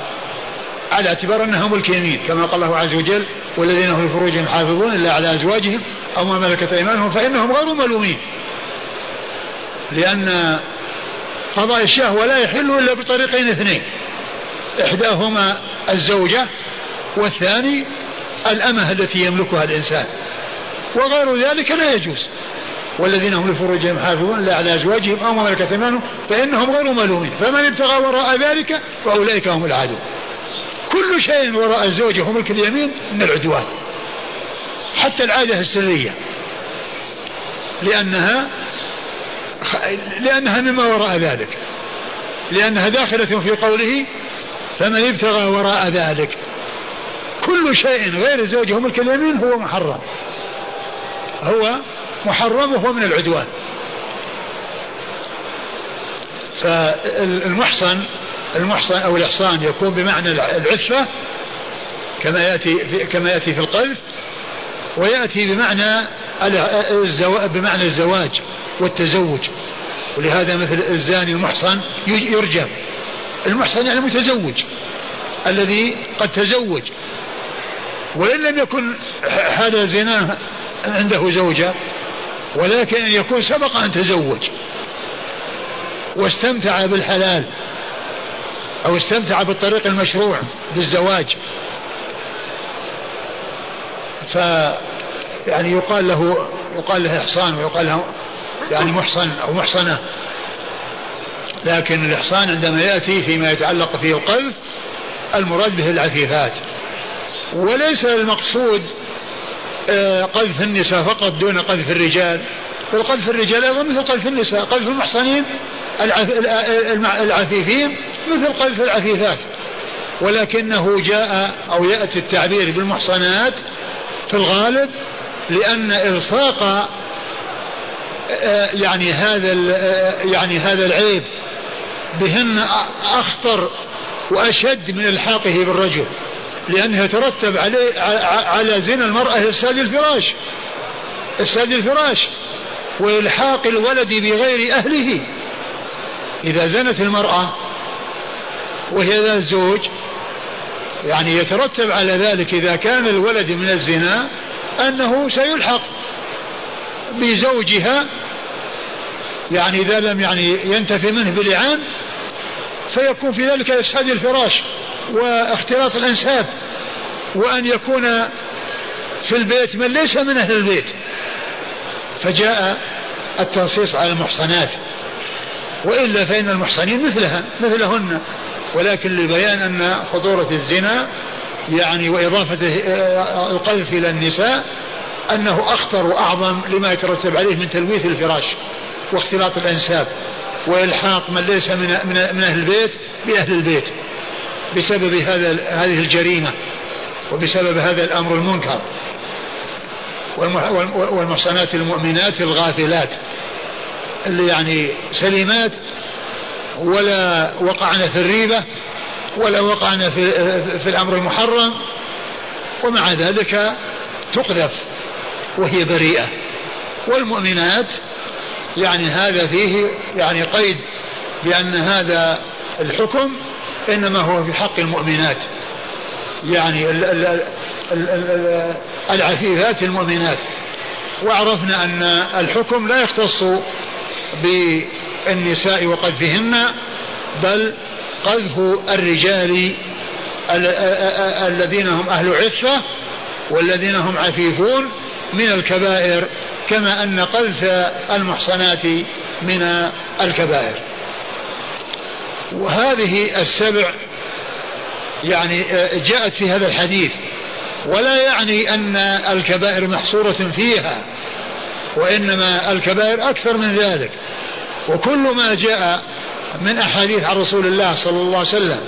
B: على اعتبار أنها ملك يمين كما قال الله عز وجل والذين هم لفروجهم حافظون إلا على أزواجهم أو ما ملكت أيمانهم فإنهم غير ملومين. لأن قضاء الشهوة لا يحل إلا بطريقين اثنين إحداهما الزوجة والثاني الأمة التي يملكها الإنسان وغير ذلك لا يجوز. والذين هم لفروجهم حافظون لا على أزواجهم أو ما ملكت أيمانهم فإنهم غير ملومين فمن ابتغى وراء ذلك فأولئك هم العدو كل شيء وراء الزوجة وملك اليمين من العدوان. حتى العادة السرية. لأنها لأنها مما وراء ذلك. لأنها داخلة في قوله فمن ابتغى وراء ذلك. كل شيء غير الزوجة وملك اليمين هو محرم. هو محرم وهو من العدوان. فالمحصن المحصن أو الإحصان يكون بمعنى العفة كما يأتي في كما يأتي في القذف ويأتي بمعنى بمعنى الزواج والتزوج. ولهذا مثل الزاني المحصن يرجم المحصن يعني المتزوج الذي قد تزوج. وإن لم يكن حال زنا عنده زوجة ولكن يكون سبق أن تزوج. واستمتع بالحلال. أو استمتع بالطريق المشروع بالزواج. ف يعني يقال له يقال له إحصان ويقال له يعني محصن أو محصنة. لكن الإحصان عندما يأتي فيما يتعلق فيه القذف المراد به العفيفات. وليس المقصود آه، قذف النساء فقط دون قذف الرجال. بل قذف الرجال أيضا مثل قذف النساء قذف المحصنين العفيفين مثل قذف العفيفات ولكنه جاء أو يأتي التعبير بالمحصنات في الغالب لأن إلصاق آه، يعني هذا آه، يعني هذا العيب بهن أخطر وأشد من إلحاقه بالرجل لأنه يترتب عليه على زنا المرأة إفساد الفراش إفساد الفراش وإلحاق الولد بغير أهله. إذا زنت المرأة وهي ذا الزوج. يعني يترتب على ذلك إذا كان الولد من الزنا أنه سيلحق بزوجها. يعني إذا لم يعني ينتفي منه بلعان فيكون في ذلك إسعاد الفراش واختلاط الأنساب وأن يكون في البيت من ليس من أهل البيت. فجاء التنصيص على المحصنات. وإلا فإن المحصنين مثلها مثلهن. ولكن لبيان أن خطورة الزنا يعني وإضافة آه، القذف إلى النساء أنه أخطر وأعظم لما يترتب عليه من تلويث الفراش واختلاط الأنساب وإلحاق من ليس من, من, من أهل البيت بأهل البيت بسبب هذا هذه الجريمة وبسبب هذا الأمر المنكر والمحصنات المؤمنات الغافلات اللي يعني سليمات ولا وقعن في الريبة ولا وقعن في, في الأمر المحرم ومع ذلك تقذف وهي بريئة. والمؤمنات يعني هذا فيه يعني قيد بأن هذا الحكم إنما هو في حق المؤمنات. يعني العفيفات المؤمنات. وعرفنا أن الحكم لا يختص بالنساء وقذفهن بل قذف الرجال الذين هم أهل عفة والذين هم عفيفون من الكبائر كما أن قذف المحصنات من الكبائر. وهذه السبع يعني جاءت في هذا الحديث ولا يعني أن الكبائر محصورة فيها وإنما الكبائر أكثر من ذلك. وكل ما جاء من أحاديث عن رسول الله صلى الله عليه وسلم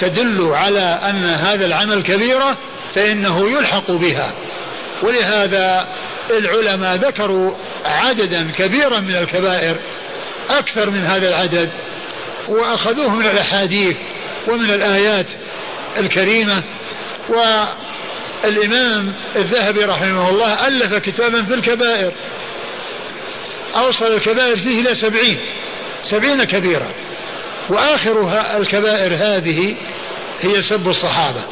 B: تدل على أن هذا العمل كبيرة فإنه يلحق بها. ولهذا العلماء ذكروا عددا كبيرا من الكبائر أكثر من هذا العدد وأخذوه من الأحاديث ومن الآيات الكريمة. والإمام الذهبي رحمه الله ألف كتابا في الكبائر أوصل الكبائر فيه إلى سبعين سبعين كبيرة. وآخر الكبائر هذه هي سب الصحابة.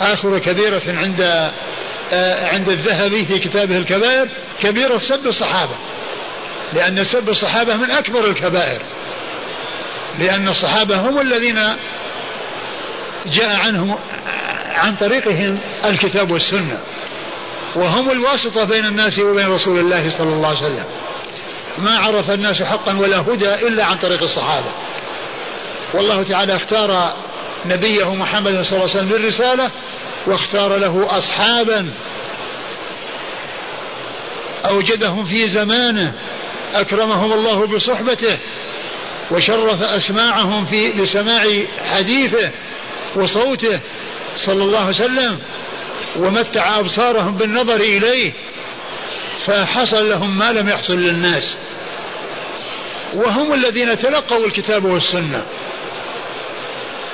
B: آخر كبيرة عند آه، عند الذهبي في كتابه الكبائر كبيرة سب الصحابة. لأن سب الصحابة من أكبر الكبائر. لأن الصحابة هم الذين جاء عنهم عن طريقهم الكتاب والسنة. وهم الواسطة بين الناس وبين رسول الله صلى الله عليه وسلم. ما عرف الناس حقا ولا هدى إلا عن طريق الصحابة. والله تعالى اختار نبيه محمد صلى الله عليه وسلم للرسالة واختار له أصحابا أوجدهم في زمانه أكرمهم الله بصحبته وشرف أسماعهم في لسماع حديثه وصوته صلى الله عليه وسلم ومتع أبصارهم بالنظر إليه فحصل لهم ما لم يحصل للناس. وهم الذين تلقوا الكتاب والسنة.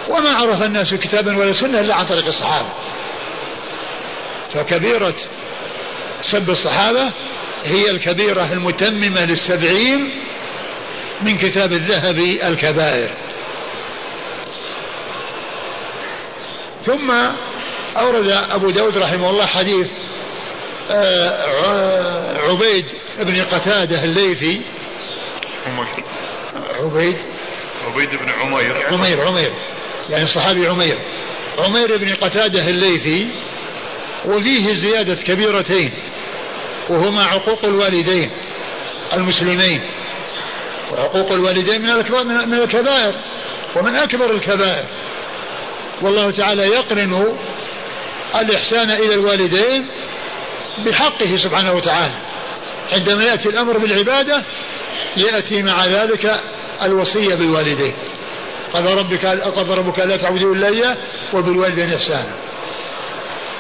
B: وما عرف الناس كتابا ولا سنة إلا عن طريق الصحابة. فكبيرة سب الصحابة هي الكبيرة المتممة للسبعين من كتاب الذهبي الكبائر. ثم أورد أبو داود رحمه الله حديث آه، عبيد بن قتادة الليثي. عبيد.
C: عبيد بن عمير.
B: عمير عمير. يعني الصحابي عمير. عمير بن قتادة الليثي. وفيه زيادة كبيرتين وهما عقوق الوالدين المسلمين. وعقوق الوالدين من من الكبائر ومن أكبر الكبائر. والله تعالى يقرن الإحسان إلى الوالدين بحقه سبحانه وتعالى. عندما يأتي الأمر بالعبادة يأتي مع ذلك الوصية بالوالدين. قال ربك قضى ربك لا تعبدوا إلا إياه وبالوالدين إحسانا.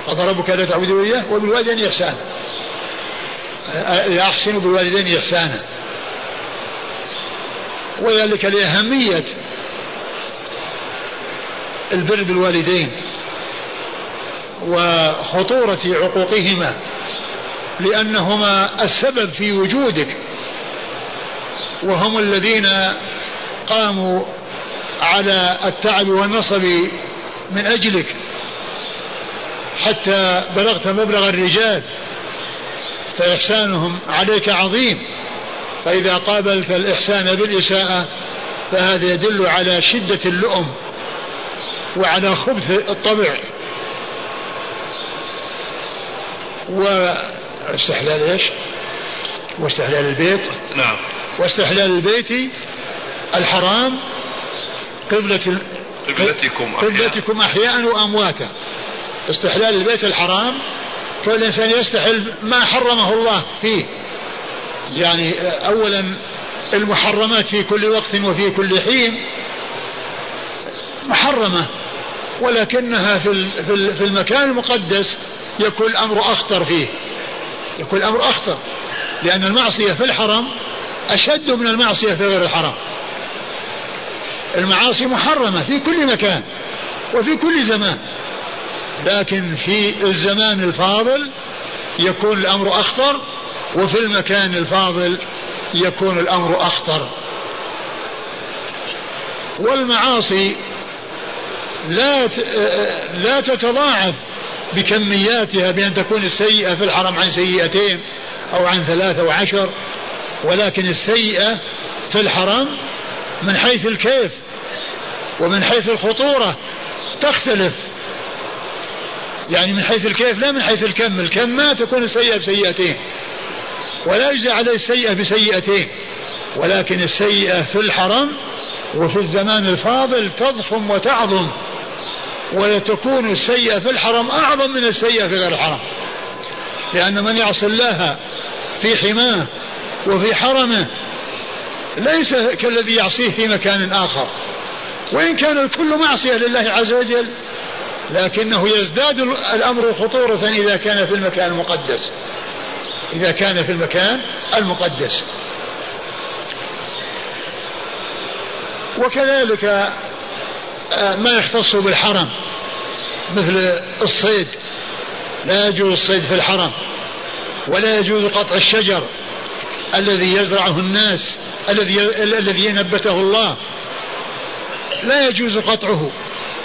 B: قضى ربك لا تعبدوا إياه وبالوالدين إحسانا. أحسنوا بالوالدين إحسانا. وذلك لأهمية البر بالوالدين وخطورة عقوقهما. لأنهما السبب في وجودك. وهم الذين قاموا على التعب والنصب من أجلك. حتى بلغت مبلغ الرجال فإحسانهم عليك عظيم. فإذا قابلت الإحسان بالإساءة فهذا يدل على شدة اللؤم وعلى خبث الطبع. واستحلال إيش؟ واستحلال البيت.
C: نعم.
B: واستحلال البيت الحرام قبلة
C: قبلتكم
B: قبلتكم أحياء وأمواتا. استحلال البيت الحرام كل إنسان يستحل ما حرمه الله فيه. يعني أولا المحرمات في كل وقت وفي كل حين محرمة ولكنها في في المكان المقدس يكون الأمر أخطر فيه. يكون الأمر أخطر لأن المعصية في الحرم أشد من المعصية في غير الحرم المعاصي محرمة في كل مكان وفي كل زمان لكن في الزمان الفاضل يكون الأمر أخطر وفي المكان الفاضل يكون الأمر أخطر. والمعاصي لا لا تتضاعف بكمياتها بأن تكون السيئة في الحرم عن سيئتين أو عن ثلاثة وعشر ولكن السيئة في الحرم من حيث الكيف ومن حيث الخطورة تختلف. يعني من حيث الكيف لا من حيث الكم الكم ما تكون السيئة بسيئتين ولا يجزى عليه السيئة بسيئتين ولكن السيئة في الحرم وفي الزمان الفاضل تضخم وتعظم. وتكون السيئة في الحرم أعظم من السيئة في غير الحرم. لأن من يعصي الله في حماه وفي حرمه ليس كالذي يعصيه في مكان آخر. وإن كان الكل معصية لله عز وجل لكنه يزداد الأمر خطورة إذا كان في المكان المقدس. إذا كان في المكان المقدس. وكذلك ما يختص بالحرم مثل الصيد. لا يجوز الصيد في الحرم ولا يجوز قطع الشجر الذي يزرعه الناس الذي الذي نبته الله. لا يجوز قطعه.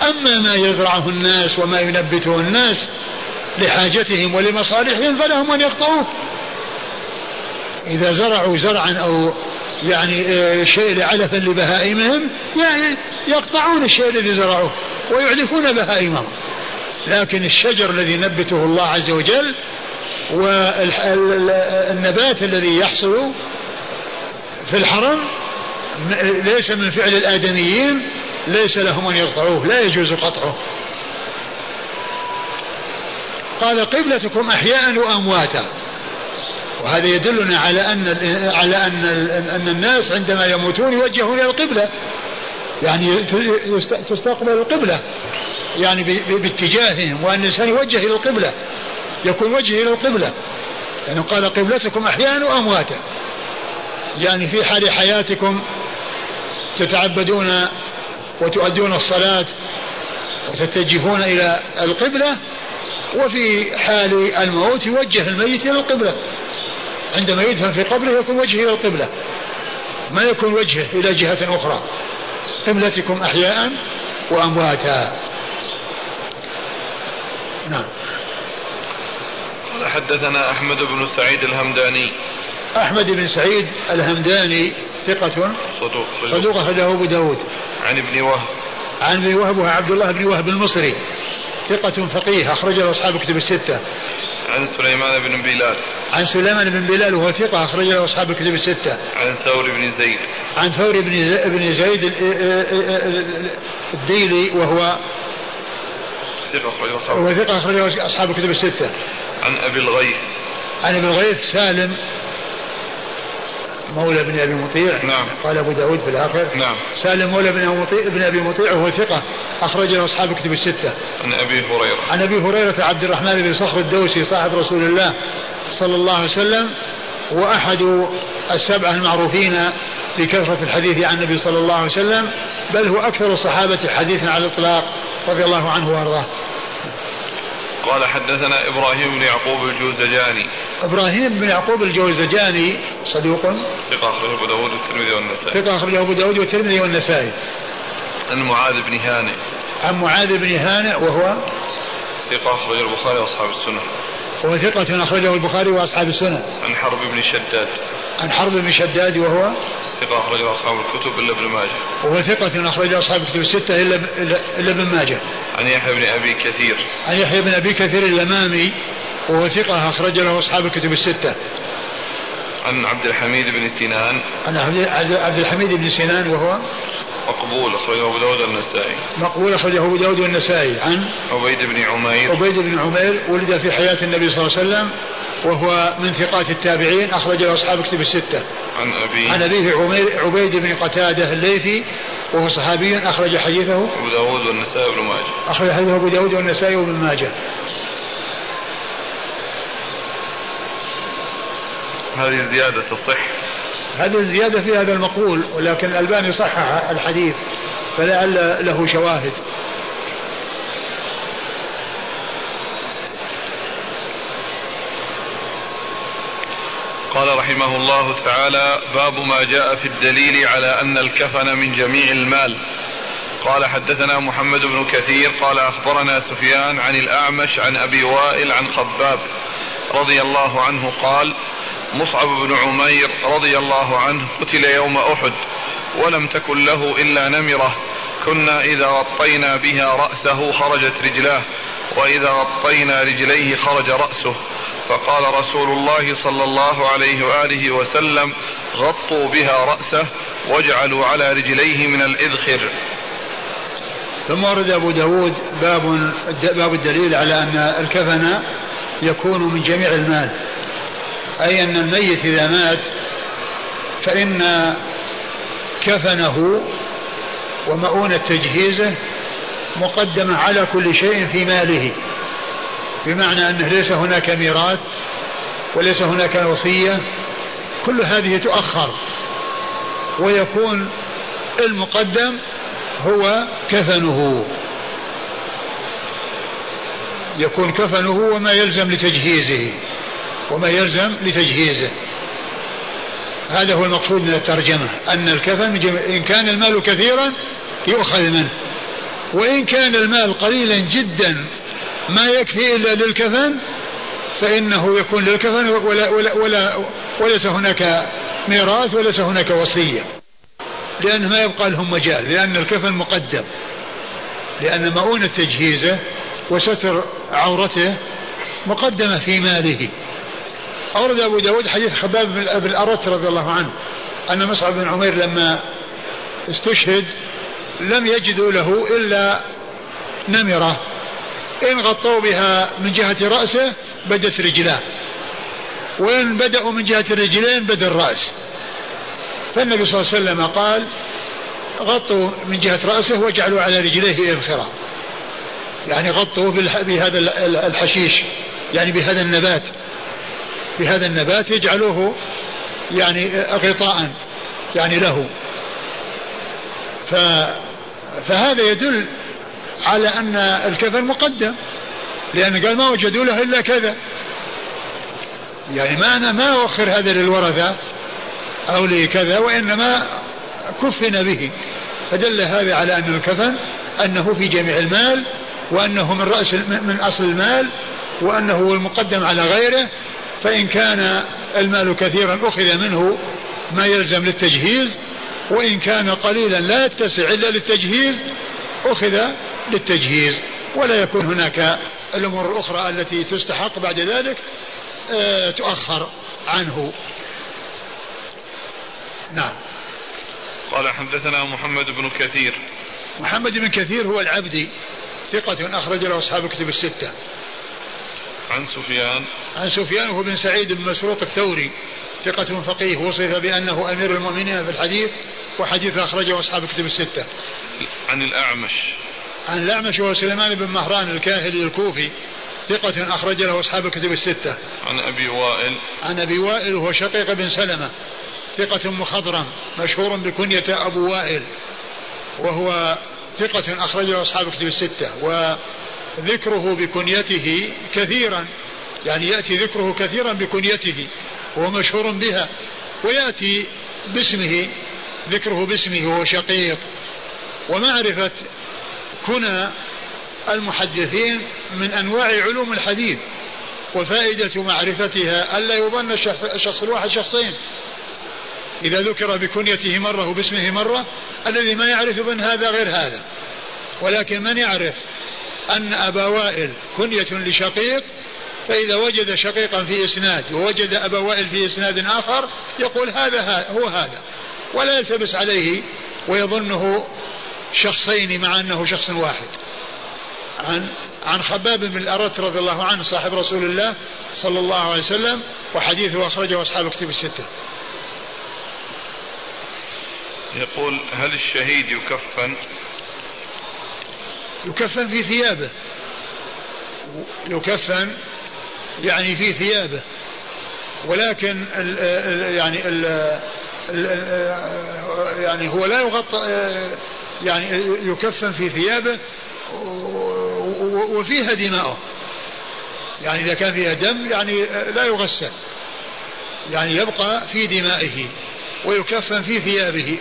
B: أما ما يزرعه الناس وما ينبته الناس لحاجتهم ولمصالحهم فلهم أن يقطعوه. إذا زرعوا زرعا أو يعني آه، شيء علفا لبهائمهم يعني يقطعون الشيء الذي زرعوه ويعلفون بهائمهم. لكن الشجر الذي نبته الله عز وجل والنبات الذي يحصل في الحرم ليس من فعل الآدميين ليس لهم أن يقطعوه لا يجوز قطعه. قال قبلتكم أحياء وأمواتا. وهذا يدلنا على أن على أن أن الناس عندما يموتون يوجهون إلى القبلة. يعني تستقبل القبلة. يعني باتجاههم وأن الإنسان يوجه إلى القبلة. يكون وجهه إلى القبلة. يعني قال قبلتكم أحيانا وأمواتا يعني في حال حياتكم تتعبدون وتؤدون الصلاة وتتجهون إلى القبلة وفي حال الموت يوجه الميت إلى القبلة. عندما يدفن في قبره يكون وجهه إلى القبلة. ما يكون وجهه إلى جهة أخرى. قبلتكم أحياء وأمواتا. نعم.
C: قال حدثنا أحمد بن سعيد الهمداني.
B: أحمد بن سعيد الهمداني ثقة.
C: صدوق
B: صدوق. أخرجه أبو داود.
C: عن ابن وهب.
B: عن ابن وهب وعبد الله بن وهب المصري. ثقة فقيه أخرجه أصحاب كتب الستة.
C: عن سليمان بن بلال.
B: عن سليمان بن بلال وهو ثقة أخرجه أصحاب الكتب الستة.
C: عن ثور بن زيد.
B: عن ثور بن بن زيد الديلي وهو
C: ثقة أصحاب
B: ثقة أخرجه أصحاب الكتب الستة.
C: عن أبي الغيث.
B: عن أبي الغيث سالم مولى بن أبي مطيع.
C: نعم.
B: قال أبو داود في الآخر.
C: نعم.
B: سالم مولى بن أبي مطيع بن أبي مطيع وهو ثقة. اخرج له أصحاب كتب الستة.
C: عن أبي هريرة.
B: عن أبي هريرة عبد الرحمن بن صخر الدوسي صاحب رسول الله صلى الله عليه وسلم وأحد السبعة المعروفين بكثرة الحديث عن النبي صلى الله عليه وسلم بل هو أكثر الصحابة حديثا على الإطلاق رضي الله عنه وأرضاه.
C: قال حدثنا إبراهيم بن يعقوب الجوزجاني.
B: إبراهيم بن يعقوب الجوزجاني صدوق.
C: ثقة أخرجه أبو داود والترمذي والنسائي.
B: ثقة أخرجه أبو داود والترمذي والنسائي.
C: عن معاذ بن هانئ.
B: عن معاذ بن هانئ وهو
C: ثقة أخرجه البخاري وأصحاب السنة.
B: وهو ثقة أخرجه البخاري وأصحاب السنة.
C: عن حرب بن شداد.
B: عن حرب بن شداد وهو
C: ثقة أخرجه أصحاب الكتب إلا ابن ماجه.
B: وهو ثقة أخرج أصحاب الكتب الستة إلا إلا ابن ماجه.
C: عن يحيى بن أبي كثير.
B: عن يحيى بن أبي كثير اليمامي وهو ثقة أخرج له أصحاب الكتب الستة.
C: عن عبد الحميد بن سنان.
B: عن عبد الحميد بن سنان وهو
C: مقبول أخرجه أبو داود والنسائي.
B: مقبول أخرجه أبو داود والنسائي. عن؟
C: عبيد بن عمير.
B: عبيد بن عمير ولد في حياة النبي صلى الله عليه وسلم وهو من ثقات التابعين أخرج له أصحاب كتب الستة.
C: عن أبيه
B: عن أبيه عمير عبيد بن قتادة الليثي وهو صحابي أخرج حديثه.
C: أبو داود والنسائي وابن ماجه.
B: أخرج حديثه أبو داود والنسائي وابن ماجه.
C: هذه الزيادة تصح
B: هذه الزيادة في هذا المقول ولكن الألباني صحح الحديث فلعل له شواهد.
C: قال رحمه الله تعالى باب ما جاء في الدليل على أن الكفن من جميع المال. قال حدثنا محمد بن كثير قال أخبرنا سفيان عن الأعمش عن أبي وائل عن خباب رضي الله عنه قال مصعب بن عمير رضي الله عنه قتل يوم أحد ولم تكن له إلا نمرة. كنا إذا غطينا بها رأسه خرجت رجلاه وإذا غطينا رجليه خرج رأسه. فقال رسول الله صلى الله عليه وآله وسلم غطوا بها رأسه واجعلوا على رجليه من الإذخر.
B: ثم ورد أبو داود باب, باب الدليل على أن الكفن يكون من جميع المال. أي أن الميت إذا مات فإن كفنه ومؤونة تجهيزه مقدمة على كل شيء في ماله بمعنى أنه ليس هناك ميراث وليس هناك وصية كل هذه تؤخر ويكون المقدم هو كفنه. يكون كفنه وما يلزم لتجهيزه. وما يلزم لتجهيزه. هذا هو المقصود من الترجمة أن الكفن إن كان المال كثيرا يؤخذ منه. وإن كان المال قليلا جدا ما يكفي إلا للكفن فإنه يكون للكفن ولا, ولا, ولا وليس هناك ميراث وليس هناك وصية. لأنه ما يبقى لهم مجال لأن الكفن مقدم. لأن مؤونة تجهيزه وستر عورته مقدمة في ماله. أورد أبو داود حديث خباب بن الأرت رضي الله عنه أن مصعب بن عمير لما استشهد لم يجدوا له إلا نمرة إن غطوا بها من جهة رأسه بدت رجلاه وإن بدأوا من جهة الرجلين بدا الرأس. فالنبي صلى الله عليه وسلم قال غطوا من جهة رأسه واجعلوا على رجليه إذخرا يعني غطوا بهذا الحشيش يعني بهذا النبات. بهذا النبات يجعلوه يعني غطاء يعني له. ف فهذا يدل على أن الكفن مقدم لأن قال ما وجدوا له إلا كذا. يعني ما أنا ما أوخر هذا للورثة أو لكذا وإنما كفن به. فدل هذا على أن الكفن أنه في جميع المال وأنه من رأس من أصل المال وأنه المقدم على غيره. فإن كان المال كثيرا أخذ منه ما يلزم للتجهيز وإن كان قليلا لا يتسع إلا للتجهيز أخذ للتجهيز. ولا يكون هناك الأمور الأخرى التي تستحق بعد ذلك آه، تؤخر عنه. نعم.
C: قال حدثنا محمد بن كثير.
B: محمد بن كثير هو العبدي ثقة أخرج له أصحاب الكتب الستة.
C: عن سفيان.
B: عن سفيان هو بن سعيد بن مسروق الثوري ثقة فقيه وصف بأنه أمير المؤمنين في الحديث وحديث أخرجه أصحاب الكتب الستة.
C: عن الأعمش.
B: عن الأعمش هو سليمان بن مهران الكاهلي الكوفي ثقة أخرج له أصحاب الكتب الستة.
C: عن أبي وائل.
B: عن أبي وائل وهو شقيق بن سلمة ثقة مخضرم مشهور بكنية أبو وائل وهو ثقة أخرجه أصحاب الكتب الستة. وذكره بكنيته كثيرا. يعني يأتي ذكره كثيرا بكنيته وهو مشهور بها. ويأتي باسمه ذكره باسمه وهو شقيق. ومعرفة كنى المحدثين من أنواع علوم الحديث وفائدة معرفتها ألا يظن الشخص الواحد شخصين. إذا ذكر بكنيته مرة وباسمه مرة الذي ما يعرف يظن هذا غير هذا. ولكن من يعرف؟ أن أبا وائل كنية لشقيق فإذا وجد شقيقا في إسناد ووجد أبا وائل في إسناد آخر يقول هذا هو هذا. ولا يلتبس عليه ويظنه شخصين مع أنه شخص واحد. عن عن خباب بن الأرت رضي الله عنه صاحب رسول الله صلى الله عليه وسلم وحديثه أخرجه أصحاب الكتب الستة.
C: يقول هل الشهيد يكفن؟
B: يكفن في ثيابه. يكفن يعني في ثيابه. ولكن ال ال يعني ال يعني هو لا يغطى يعني يكفن في ثيابه وفيها دماؤه. يعني إذا كان فيها دم يعني لا يغسل. يعني يبقى في دمائه. ويكفن في ثيابه.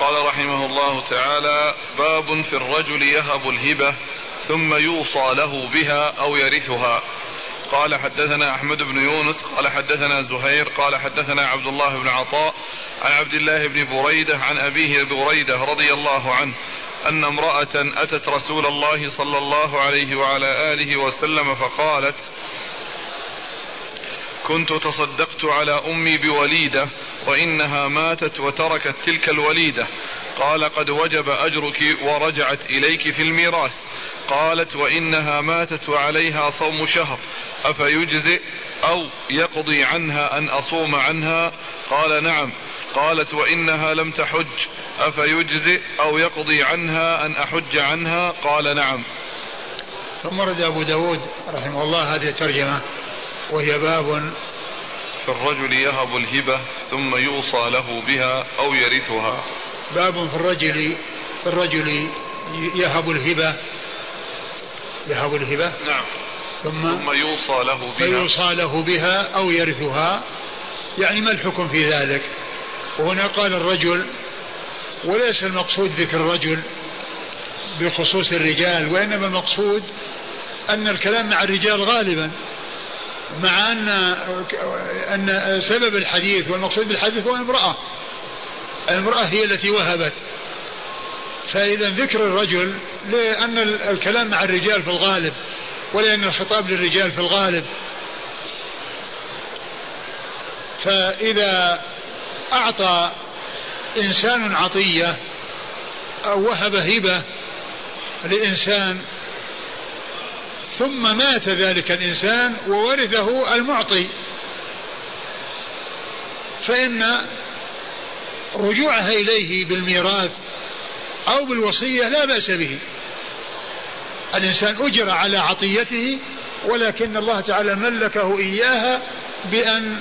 C: قال رحمه الله تعالى باب في الرجل يهب الهبة ثم يوصى له بها أو يرثها. قال حدثنا أحمد بن يونس قال حدثنا زهير قال حدثنا عبد الله بن عطاء عن عبد الله بن بريدة عن أبيه بريدة رضي الله عنه أن امرأة أتت رسول الله صلى الله عليه وعلى آله وسلم فقالت كنت تصدقت على أمي بوليدة وإنها ماتت وتركت تلك الوليدة. قال قد وجب أجرك ورجعت إليك في الميراث. قالت وإنها ماتت وعليها صوم شهر. أفيجزئ أو يقضي عنها أن أصوم عنها؟ قال نعم. قالت وإنها لم تحج. أفيجزئ أو يقضي عنها أن أحج عنها؟ قال نعم.
B: ثم رد أبو داود رحمه الله هذه الترجمة. وهي باب
C: في الرجل يهب الهبة ثم يوصى له بها أو يرثها.
B: باب في الرجل في الرجل يهب الهبة يهب الهبة.
C: نعم. ثم, ثم يوصى له بها.
B: فيوصى له بها أو يرثها. يعني ما الحكم في ذلك؟ وهنا قال الرجل وليس المقصود ذكر الرجل بخصوص الرجال وإنما المقصود أن الكلام مع الرجال غالبا. مع أن أن سبب الحديث والمقصود بالحديث هو امرأة. المرأة هي التي وهبت. فإذا ذكر الرجل لأن الكلام مع الرجال في الغالب ولأن الخطاب للرجال في الغالب. فإذا أعطى إنسان عطية أو وهب هبة لإنسان ثم مات ذلك الإنسان وورثه المعطي. فإن رجوعها إليه بالميراث أو بالوصية لا بأس به. الإنسان أجر على عطيته ولكن الله تعالى ملكه إياها بأن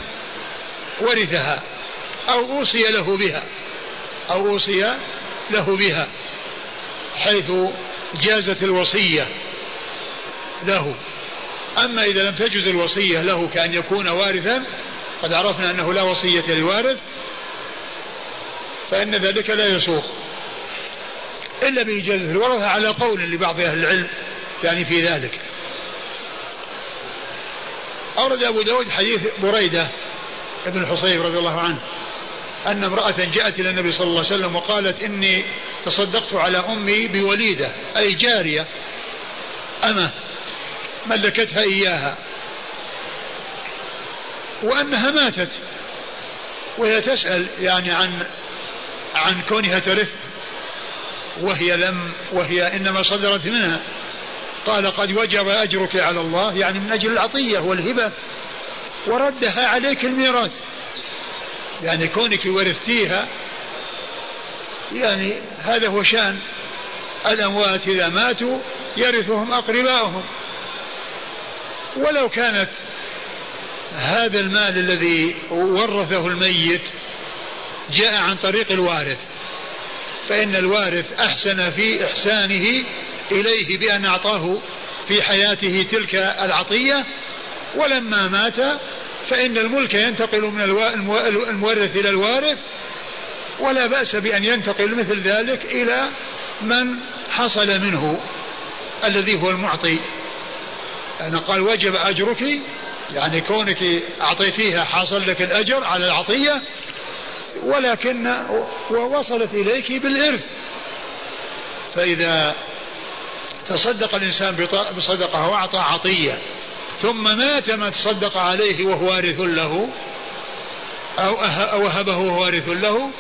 B: ورثها أو أوصي له بها أو أوصي له بها حيث جازت الوصية. له. أما إذا لم تجز الوصية له كأن يكون وارثا قد عرفنا أنه لا وصية لوارث فإن ذلك لا يسوق. إلا بإجازة الورثة على قول لبعض أهل العلم يعني في ذلك. أورد أبو داود حديث بريدة ابن الحصيب رضي الله عنه أن امرأة جاءت إلى النبي صلى الله عليه وسلم وقالت إني تصدقت على أمي بوليدة أي جارية. أمه ملكتها إياها. وأنها ماتت. وهي تسأل يعني عن عن كونها ترث. وهي لم وهي إنما صدرت منها. قال قد وجب أجرك على الله يعني من أجل العطية والهبة. وردها عليك الميراث. يعني كونك ورثتيها يعني هذا هو شأن الأموات. إذا ماتوا يرثهم أقرباؤهم. ولو كانت هذا المال الذي ورثه الميت جاء عن طريق الوارث فإن الوارث أحسن في إحسانه إليه بأن أعطاه في حياته تلك العطية ولما مات فإن الملك ينتقل من المورث إلى الوارث ولا بأس بأن ينتقل مثل ذلك إلى من حصل منه الذي هو المعطي. أنا قال وجب أجرك يعني كونك أعطيتيها حصل لك الأجر على العطية ولكن ووصلت إليك بالإرث. فإذا تصدق الإنسان بصدقة وأعطى عطية ثم مات من تصدق عليه وهو وارث له أو وهبه وهو وارث له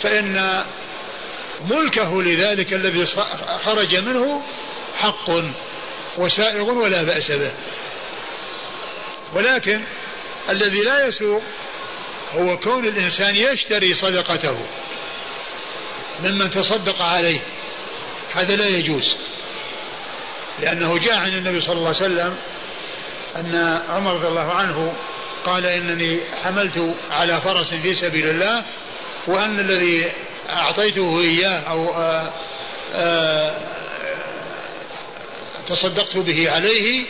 B: فإن ملكه لذلك الذي خرج منه حق. وسائغ ولا بأس به. ولكن الذي لا يسوق هو كون الإنسان يشتري صدقته ممن تصدق عليه. هذا لا يجوز. لأنه جاء عن النبي صلى الله عليه وسلم أن عمر رضي الله عنه قال إنني حملت على فرس في سبيل الله وأن الذي أعطيته إياه أو آآ آآ تصدقت به عليه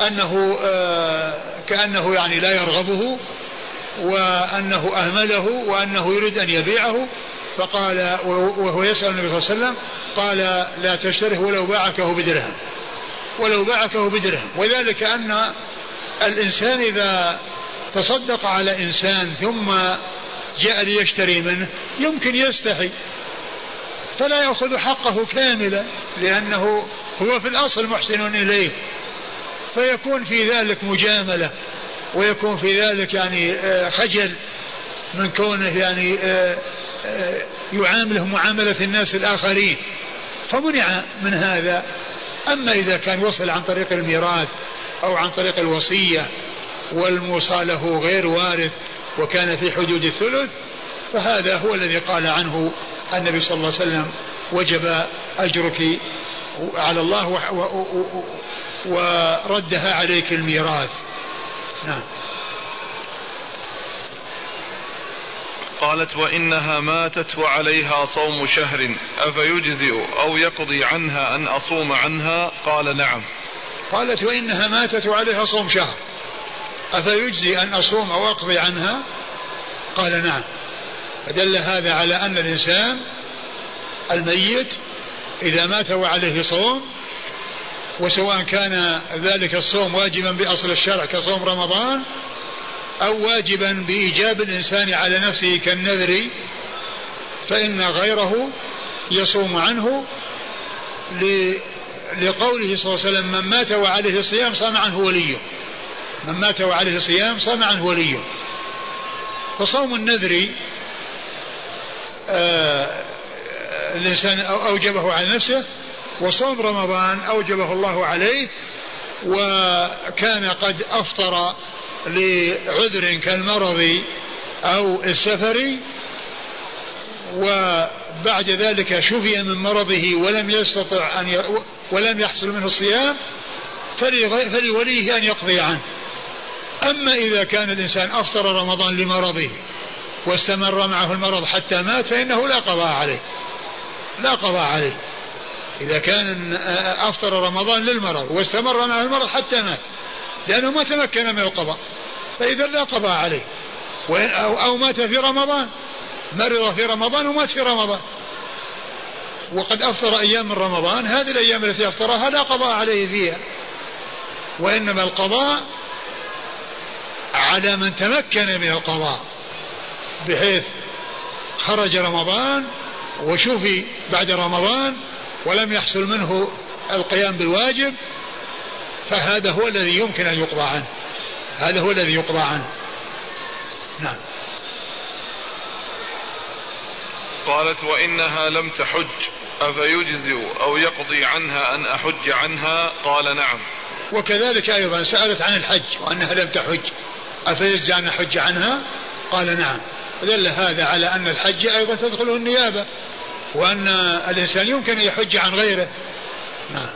B: أنه كأنه يعني لا يرغبه وأنه أهمله وأنه يريد أن يبيعه. فقال وهو يسأل النبي صلى الله عليه وسلم قال لا تشتره ولو باعكه بدرهم ولو باعكه بدرهم. وذلك أن الإنسان إذا تصدق على إنسان ثم جاء ليشتري منه يمكن يستحي فلا يأخذ حقه كاملا لأنه هو في الأصل محسن إليه. فيكون في ذلك مجاملة ويكون في ذلك يعني آه، خجل من كونه يعني آه، آه، يعامله معاملة الناس الآخرين. فمنع من هذا. أما إذا كان وصل عن طريق الميراث أو عن طريق الوصية والموصى له غير وارث وكان في حدود الثلث فهذا هو الذي قال عنه النبي صلى الله عليه وسلم وجب أجرك على الله وردها عليك الميراث. نعم.
C: قالت وإنها ماتت وعليها صوم شهر أفيجزئ أو يقضي عنها أن أصوم عنها؟ قال نعم.
B: قالت وإنها ماتت وعليها صوم شهر أفيجزي أن أصوم أو أقضي عنها؟ قال نعم. فدل هذا على أن الإنسان الميت إذا مات وعليه صوم وسواء كان ذلك الصوم واجبا بأصل الشرع كصوم رمضان أو واجبا بإيجاب الإنسان على نفسه كالنذر فإن غيره يصوم عنه. لقوله صلى الله عليه وسلم من مات وعليه صيام صام عنه وليه. من مات وعليه صيام صام عنه وليه. فصوم النذر آه الإنسان أوجبه على نفسه وصوم رمضان أوجبه الله عليه وكان قد أفطر لعذر كالمرض أو السفر وبعد ذلك شفي من مرضه ولم يستطع أن ي... ولم يحصل منه الصيام فلوليه أن يقضي عنه. أما إذا كان الإنسان أفطر رمضان لمرضه واستمر معه المرض حتى مات فإنه لا قضاء عليه. لا قضاء عليه. إذا كان أفطر رمضان للمرض واستمر معه المرض حتى مات لأنه ما تمكن من القضاء. فإذا لا قضاء عليه. أو, أو مات في رمضان مرض في رمضان ومات في رمضان. وقد أفطر أيام من رمضان هذه الأيام التي أفطرها لا قضاء عليه فيها. وإنما القضاء على من تمكن من القضاء بحيث خرج رمضان وشوفي بعد رمضان ولم يحصل منه القيام بالواجب فهذا هو الذي يمكن أن يقضى عنه. هذا هو الذي يقضى عنه. نعم.
C: قالت وإنها لم تحج أفيجزئ أو يقضي عنها أن أحج عنها؟ قال نعم.
B: وكذلك أيضا سألت عن الحج وأنها لم تحج. أفيجزي أن أحج عنها؟ قال نعم. دل هذا على أن الحج أيضا تدخله النيابة. وأن الإنسان يمكن أن يحج عن غيره نعم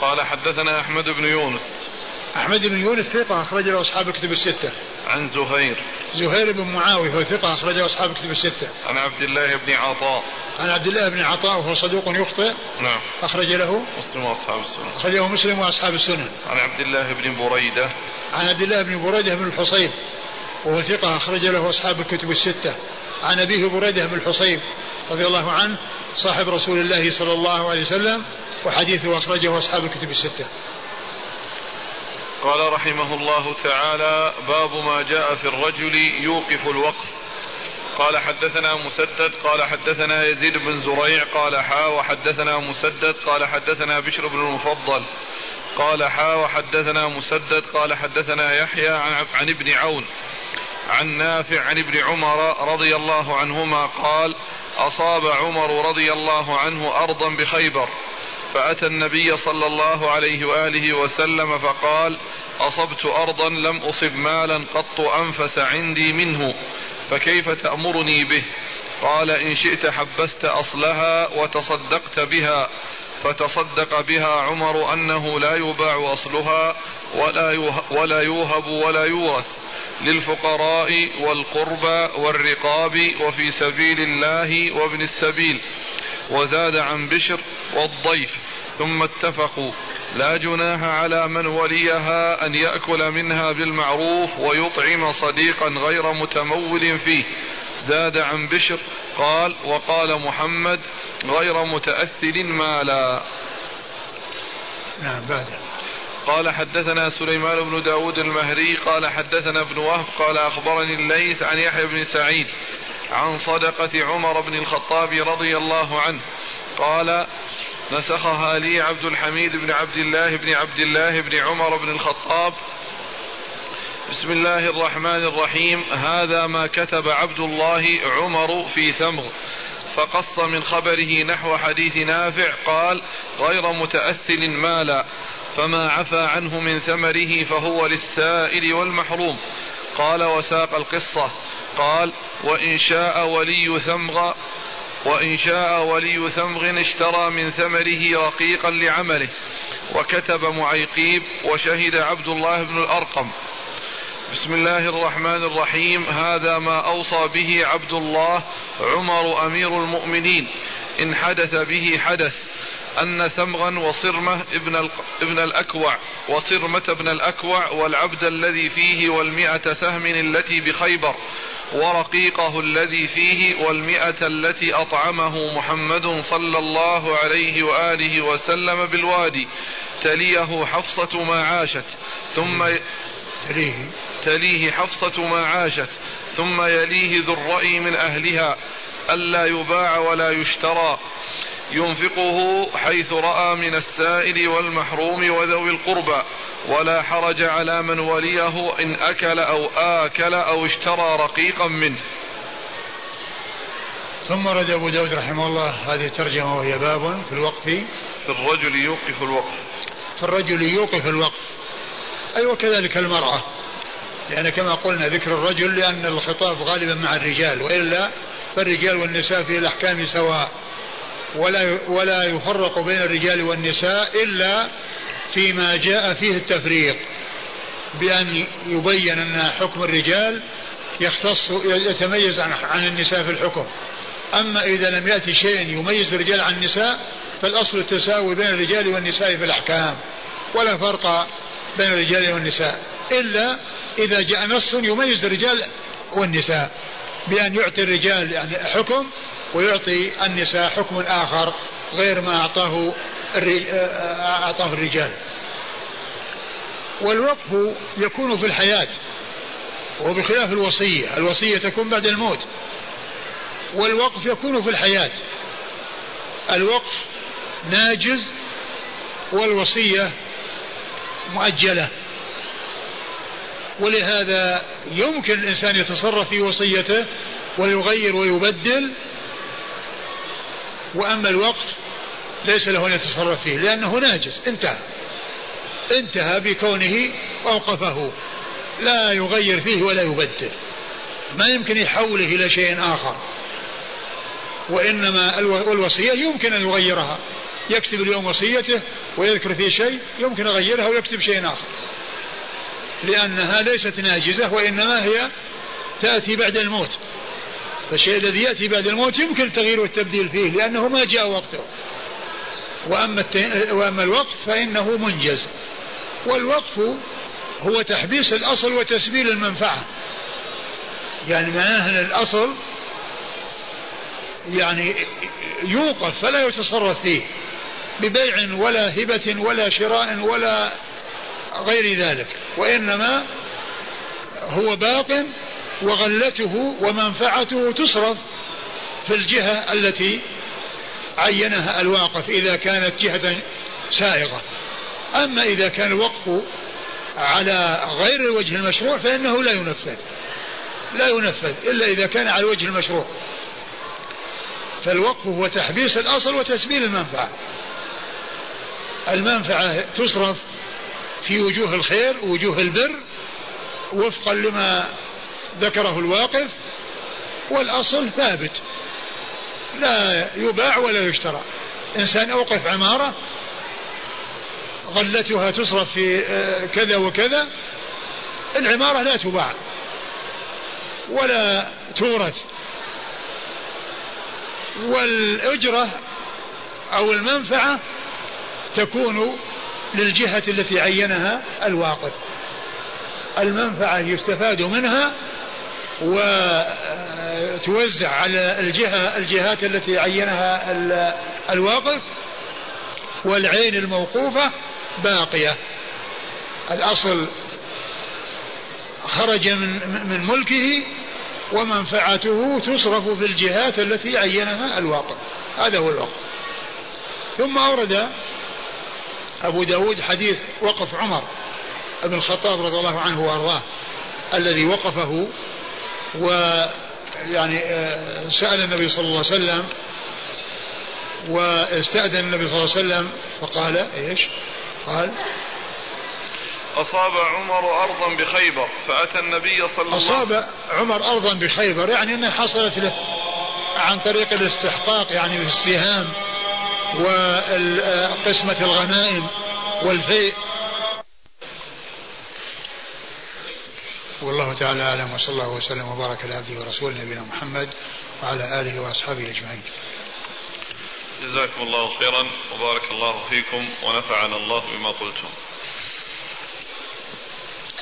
C: قال حدثنا أحمد بن يونس
B: أحمد بن يونس ثقة أخرج له أصحاب الكتب الستة.
C: عن زهير.
B: زهير بن معاوية هو ثقة أخرج له أصحاب الكتب الستة.
C: عن عبد الله بن عطاء.
B: عن عبد الله بن عطاء وهو صدوق يخطئ.
C: نعم.
B: أخرج له
C: مسلم وأصحاب السنن.
B: أخرجه مسلم وأصحاب السنن.
C: عن عبد الله بن بريدة.
B: عن عبد الله بن بريدة بن الحصيب وهو ثقة أخرج له أصحاب الكتب الستة. عن أبيه بريدة بن الحصيب رضي الله عنه صاحب رسول الله صلى الله عليه وسلم وحديثه أخرجه أصحاب الكتب الستة.
C: قال رحمه الله تعالى باب ما جاء في الرجل يوقف الوقف. قال حدثنا مسدد قال حدثنا يزيد بن زريع قال حا وحدثنا مسدد قال حدثنا بشر بن المفضل. قال حا وحدثنا مسدد قال حدثنا يحيى عن, عن ابن عون. عن نافع عن ابن عمر رضي الله عنهما قال أصاب عمر رضي الله عنه أرضا بخيبر فأتى النبي صلى الله عليه وآله وسلم فقال أصبت أرضا لم أصب مالا قط أنفس عندي منه فكيف تأمرني به؟ قال إن شئت حبست أصلها وتصدقت بها. فتصدق بها عمر أنه لا يباع أصلها ولا ولا يوهب ولا يورث للفقراء والقربى والرقاب وفي سبيل الله وابن السبيل وزاد عن بشر والضيف ثم اتفقوا لا جناح على من وليها أن يأكل منها بالمعروف ويطعم صديقا غير متمول فيه زاد عن بشر قال وقال محمد غير متاثل مالا.
B: نعم بعد.
C: قال حدثنا سليمان بن داود المهري قال حدثنا ابن وهب قال أخبرني الليث عن يحيى بن سعيد عن صدقة عمر بن الخطاب رضي الله عنه. قال نسخها لي عبد الحميد بن عبد الله بن عبد الله بن عمر بن الخطاب بسم الله الرحمن الرحيم. هذا ما كتب عبد الله عمر في ثمر. فقص من خبره نحو حديث نافع قال غير متأثل مالا فما عفى عنه من ثمره فهو للسائل والمحروم. قال وساق القصة. قال وإن شاء ولي ثمغ وإن شاء ولي ثمغ اشترى من ثمره رقيقا لعمله. وكتب معيقيب وشهد عبد الله بن الأرقم. بسم الله الرحمن الرحيم. هذا ما أوصى به عبد الله عمر أمير المؤمنين. إن حدث به حدث. أن ثمغا وصرمة ابن, ابن الأكوع وصرمة ابن الأكوع والعبد الذي فيه والمئة سهم التي بخيبر ورقيقه الذي فيه والمئة التي أطعمه محمد صلى الله عليه وآله وسلم بالوادي تليه حفصة ما عاشت ثم
B: تليه.
C: تليه حفصة ما عاشت ثم يليه ذو الرأي من أهلها ألا يباع ولا يشترى. ينفقه حيث رأى من السائل والمحروم وذوي القربى ولا حرج على من وليه إن أكل أو آكل أو اشترى رقيقا منه.
B: ثم رد أبو داود رحمه الله هذه الترجمة وهي باب في الوقف.
C: في الرجل يوقف الوقف.
B: في الرجل يوقف الوقف. أي أيوة وكذلك المرأة. لأن كما قلنا ذكر الرجل لأن الخطاب غالبا مع الرجال وإلا فالرجال والنساء في الأحكام سواء. ولا ولا يفرق بين الرجال والنساء إلا فيما جاء فيه التفريق بأن يبين أن حكم الرجال يختص يتميز عن عن النساء في الحكم. أما إذا لم يأتي شيء يميز الرجال عن النساء فالأصل التساوي بين الرجال والنساء في الأحكام ولا فرق بين الرجال والنساء إلا إذا جاء نص يميز الرجال والنساء بأن يعطي الرجال يعني حكم ويعطي النساء حكم آخر غير ما أعطاه أعطاه الرجال. والوقف يكون في الحياة وبخلاف الوصية الوصية تكون بعد الموت. والوقف يكون في الحياة الوقف ناجز والوصية مؤجلة. ولهذا يمكن الإنسان يتصرف في وصيته ويغير ويبدل. وأما الوقف ليس له أن يتصرف فيه لأنه ناجز انتهى. انتهى بكونه أوقفه. لا يغير فيه ولا يبدل. ما يمكن يحوله إلى شيء آخر. وإنما الوصية يمكن أن يغيرها. يكتب اليوم وصيته ويذكر فيه شيء يمكن يغيرها ويكتب شيء آخر. لأنها ليست ناجزة وإنما هي تأتي بعد الموت. فالشيء الذي يأتي بعد الموت يمكن التغيير والتبديل فيه لأنه ما جاء وقته. وأما, وأما الوقف فإنه منجز. والوقف هو تحبيس الأصل وتسبيل المنفعة. يعني معناه أن الأصل يعني يوقف فلا يتصرف فيه. ببيع ولا هبة ولا شراء ولا غير ذلك وإنما هو باق وغلته ومنفعته تصرف في الجهة التي عينها الواقف إذا كانت جهة سائغة. أما إذا كان الوقف على غير الوجه المشروع فإنه لا ينفذ لا ينفذ إلا إذا كان على الوجه المشروع. فالوقف هو تحبيس الأصل وتسبيل المنفعة. المنفعة تصرف في وجوه الخير ووجوه البر وفقا لما ذكره الواقف والأصل ثابت. لا يباع ولا يشترى. إنسان أوقف عمارة غلتها تصرف في آه، كذا وكذا العمارة لا تباع ولا تورث. والأجرة أو المنفعة تكون للجهة التي عينها الواقف. المنفعة يستفاد منها وتوزع على الجهة الجهات التي عينها الواقف والعين الموقوفة باقية. الأصل خرج من من ملكه ومنفعته تصرف في الجهات التي عينها الواقف. هذا هو الوقف. ثم أورد أبو داود حديث وقف عمر بن الخطاب رضي الله عنه وأرضاه الذي وقفه ويعني آه، سأل النبي صلى الله عليه وسلم واستأذن النبي صلى الله عليه وسلم فقال إيش؟ قال
C: أصاب عمر أرضا بخيبر فأتى النبي صلى الله
B: عليه وسلم أصاب عمر أرضا بخيبر يعني أنها حصلت له عن طريق الاستحقاق يعني في السهام وقسمة الغنائم والفيء. والله تعالى أعلم وصلى الله وسلم وبارك على عبده ورسوله نبينا محمد وعلى آله وأصحابه أجمعين.
C: جزاكم الله خيرا وبارك الله فيكم ونفعنا الله بما قلتم.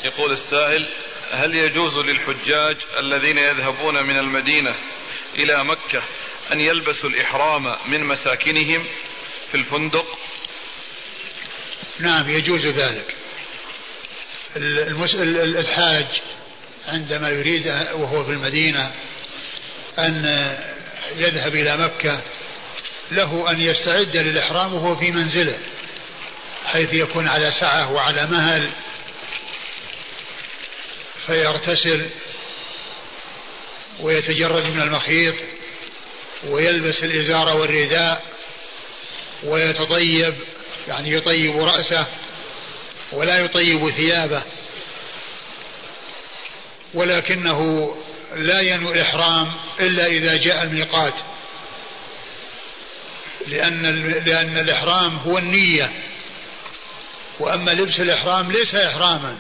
C: يقول السائل هل يجوز للحجاج الذين يذهبون من المدينة إلى مكة أن يلبسوا الإحرام من مساكنهم في الفندق.
B: نعم يجوز ذلك. الحاج عندما يريد وهو في المدينة أن يذهب إلى مكة له أن يستعد للإحرام وهو في منزله حيث يكون على سعة وعلى مهل فيغتسل ويتجرد من المخيط ويلبس الإزار والرداء ويتطيب يعني يطيب رأسه ولا يطيب ثيابه ولكنه لا ينوي الإحرام إلا إذا جاء الميقات لأن لأن الإحرام هو النية وأما لبس الإحرام ليس إحراما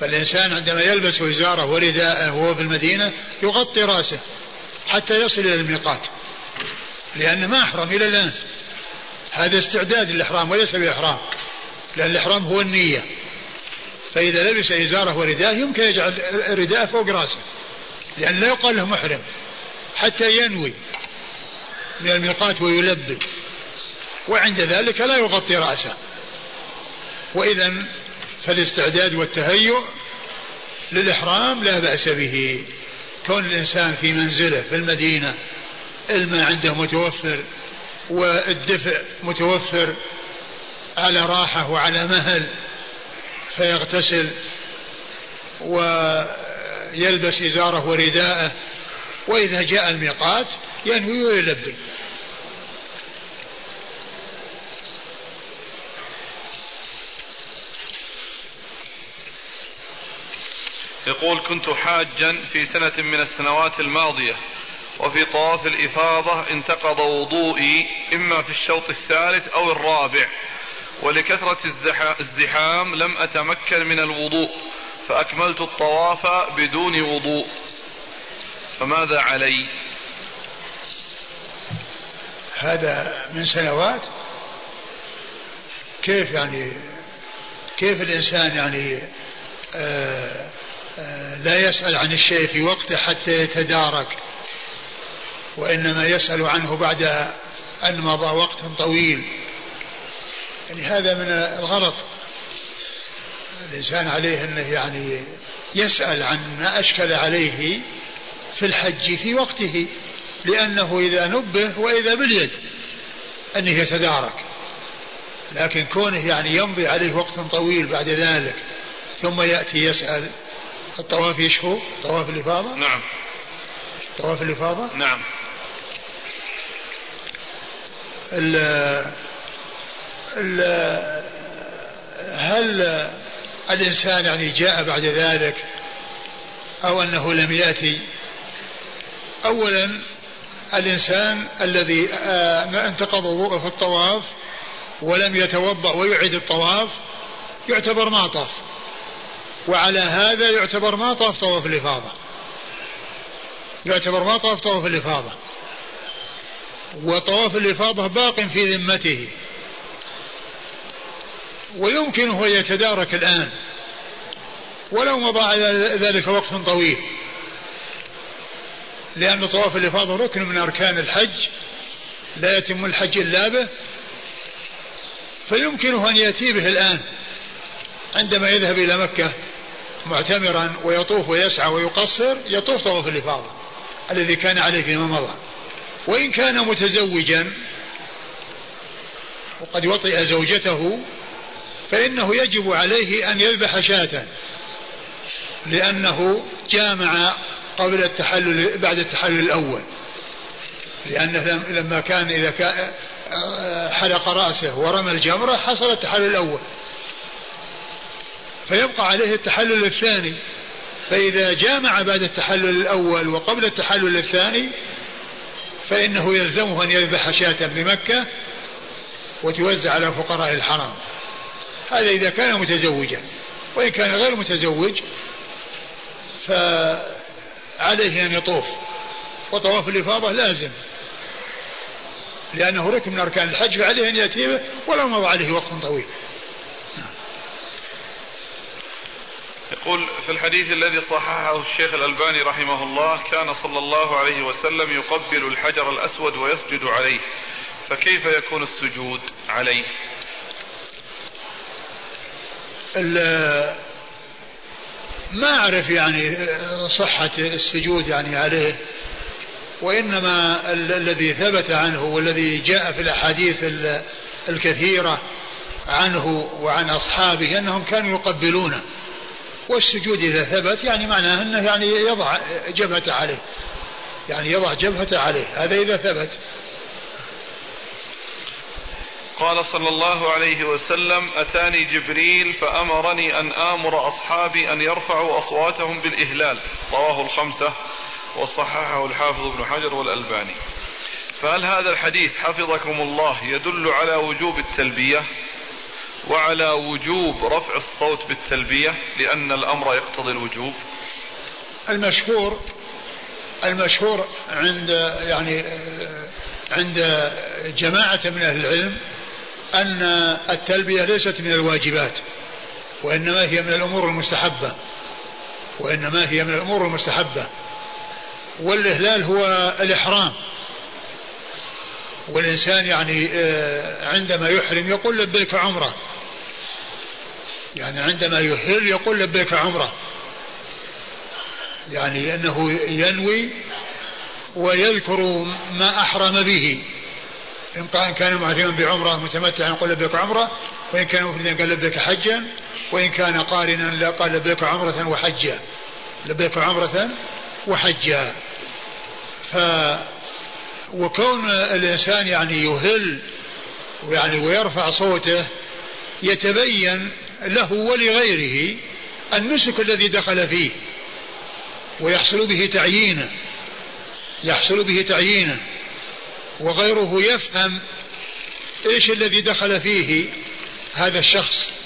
B: فالإنسان عندما يلبس إزاره ورداءه وهو في المدينة يغطي رأسه حتى يصل إلى الميقات. لأنه ما أحرم إلى الآن. هذا استعداد للإحرام وليس بإحرام لأن الإحرام هو النية. فإذا لبس إزاره ورداءه يمكن يجعل الرداء فوق رأسه. لأن لا يقال له محرم. حتى ينوي. من الميقات ويلبي. وعند ذلك لا يغطي رأسه. وإذا فالاستعداد والتهيؤ للإحرام لا بأس به. كون الإنسان في منزله في المدينة الماء عنده متوفر والدفء متوفر على راحة وعلى مهل فيغتسل ويلبس إزاره ورداءه. وإذا جاء الميقات ينوي ويلبي.
C: يقول كنت حاجا في سنة من السنوات الماضية وفي طواف الإفاضة انتقض وضوئي إما في الشوط الثالث أو الرابع. ولكثرة الزحام لم أتمكن من الوضوء فأكملت الطواف بدون وضوء. فماذا علي؟
B: هذا من سنوات؟ كيف يعني كيف الإنسان يعني آه آه لا يسأل عن الشيء في وقته حتى يتدارك؟ وإنما يسأل عنه بعد أن مضى وقت طويل. يعني هذا من الغلط. الإنسان عليه أنه يعني يسأل عن ما أشكل عليه في الحج في وقته لأنه إذا نبه وإذا باليد أنه يتدارك. لكن كونه يعني يمضي عليه وقت طويل بعد ذلك ثم يأتي يسأل الطواف يشهو؟ طواف الإفاضة؟
C: نعم.
B: طواف الإفاضة؟
C: نعم.
B: ال ال هل الإنسان يعني جاء بعد ذلك أو أنه لم يأتي؟ أولا الإنسان الذي آه، انتقض وضوءه في الطواف ولم يتوضأ ويعيد الطواف يعتبر ما طاف. وعلى هذا يعتبر ما طاف طواف الإفاضة. يعتبر ما طاف طواف الإفاضة. وطواف الإفاضة باق في ذمته. ويمكنه أن يتدارك الآن. ولو مضى على ذلك وقت طويل. لأن طواف الإفاضة ركن من أركان الحج. لا يتم الحج إلا به. فيمكنه أن يأتي به الآن. عندما يذهب إلى مكة معتمرا ويطوف ويسعى ويقصر يطوف طواف الإفاضة الذي كان عليه فيما مضى. وإن كان متزوجا وقد وطئ زوجته فإنه يجب عليه أن يذبح شاة لأنه جامع قبل التحلل بعد التحلل الأول. لأنه لما كان إذا كان حلق رأسه ورمى الجمرة حصل التحلل الأول. فيبقى عليه التحلل الثاني. فإذا جامع بعد التحلل الأول وقبل التحلل الثاني فإنه يلزمه أن يذبح شاة بمكة وتوزع على فقراء الحرم هذا إذا كان متزوجا وإن كان غير متزوج فعليه أن يطوف. وطواف الإفاضة لازم لأنه ركن من أركان الحج فعليه أن يأتي ولو مضى عليه وقت طويل.
C: يقول في الحديث الذي صححه الشيخ الألباني رحمه الله كان صلى الله عليه وسلم يقبل الحجر الأسود ويسجد عليه فكيف يكون السجود عليه؟
B: ما أعرف يعني صحة السجود يعني عليه وإنما الذي ثبت عنه والذي جاء في الأحاديث الكثيرة عنه وعن أصحابه أنهم كانوا يقبلونه. والسجود إذا ثبت يعني معناه أنه يعني يضع جبهته عليه. يعني يضع جبهته عليه. هذا إذا ثبت.
C: قال صلى الله عليه وسلم أتاني جبريل فأمرني أن آمر أصحابي أن يرفعوا أصواتهم بالإهلال. رواه الخمسة وصححه الحافظ ابن حجر والألباني. فهل هذا الحديث حفظكم الله يدل على وجوب التلبية؟ وعلى وجوب رفع الصوت بالتلبية لأن الأمر يقتضي الوجوب.
B: المشهور المشهور عند يعني عند جماعة من أهل العلم أن التلبية ليست من الواجبات وإنما هي من الأمور المستحبة وإنما هي من الأمور المستحبة. والإهلال هو الإحرام. والإنسان يعني آه، عندما يحرم يقول لبيك عمرة. يعني عندما يهل يقول لبيك عمرة. يعني أنه ينوي ويذكر ما أحرم به. إن كان معتما بعمرة متمتعا يقول لبيك عمرة. وإن كان مفردا قال لبيك حجا. وإن كان قارنا قال لبيك عمرة وحجا. لبيك عمرة وحجا. ف وكون الإنسان يعني يهل يعني ويرفع صوته يتبين له ولغيره النسك الذي دخل فيه ويحصل به تعيينه يحصل به تعيينه وغيره يفهم إيش الذي دخل فيه هذا الشخص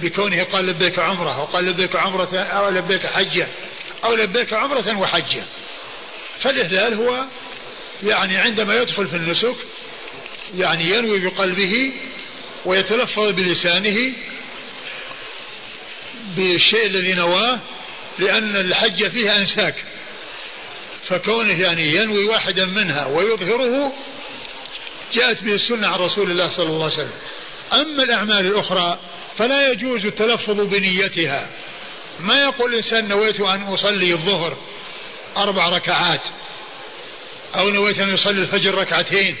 B: بكونه قال لبيك عمرة وقال لبيك عمرة أو لبيك حجة أو لبيك عمرة وحجة. فالإهلال هو يعني عندما يدخل في النسك يعني ينوي بقلبه ويتلفظ بلسانه بالشيء الذي نواه لأن الحج فيها أنساك. فكونه يعني ينوي واحدا منها ويظهره جاءت به السنة عن رسول الله صلى الله عليه وسلم. أما الأعمال الأخرى فلا يجوز التلفظ بنيتها. ما يقول الإنسان نويت أن أصلي الظهر أربع ركعات أو نويت أن أصلي الفجر ركعتين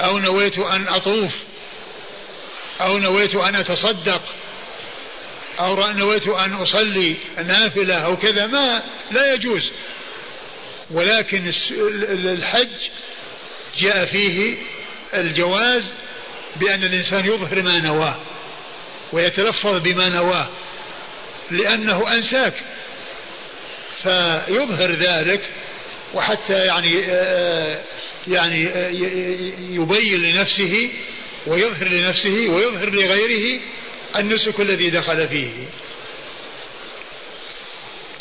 B: أو نويت أن أطوف أو نويت أن أتصدق. أو نويت أن أصلي نافلة أو كذا ما لا يجوز. ولكن الحج جاء فيه الجواز بأن الإنسان يظهر ما نواه ويتلفظ بما نواه لأنه أنساك. فيظهر ذلك وحتى يعني يعني يبين لنفسه ويظهر لنفسه ويظهر لغيره النسك الذي دخل فيه.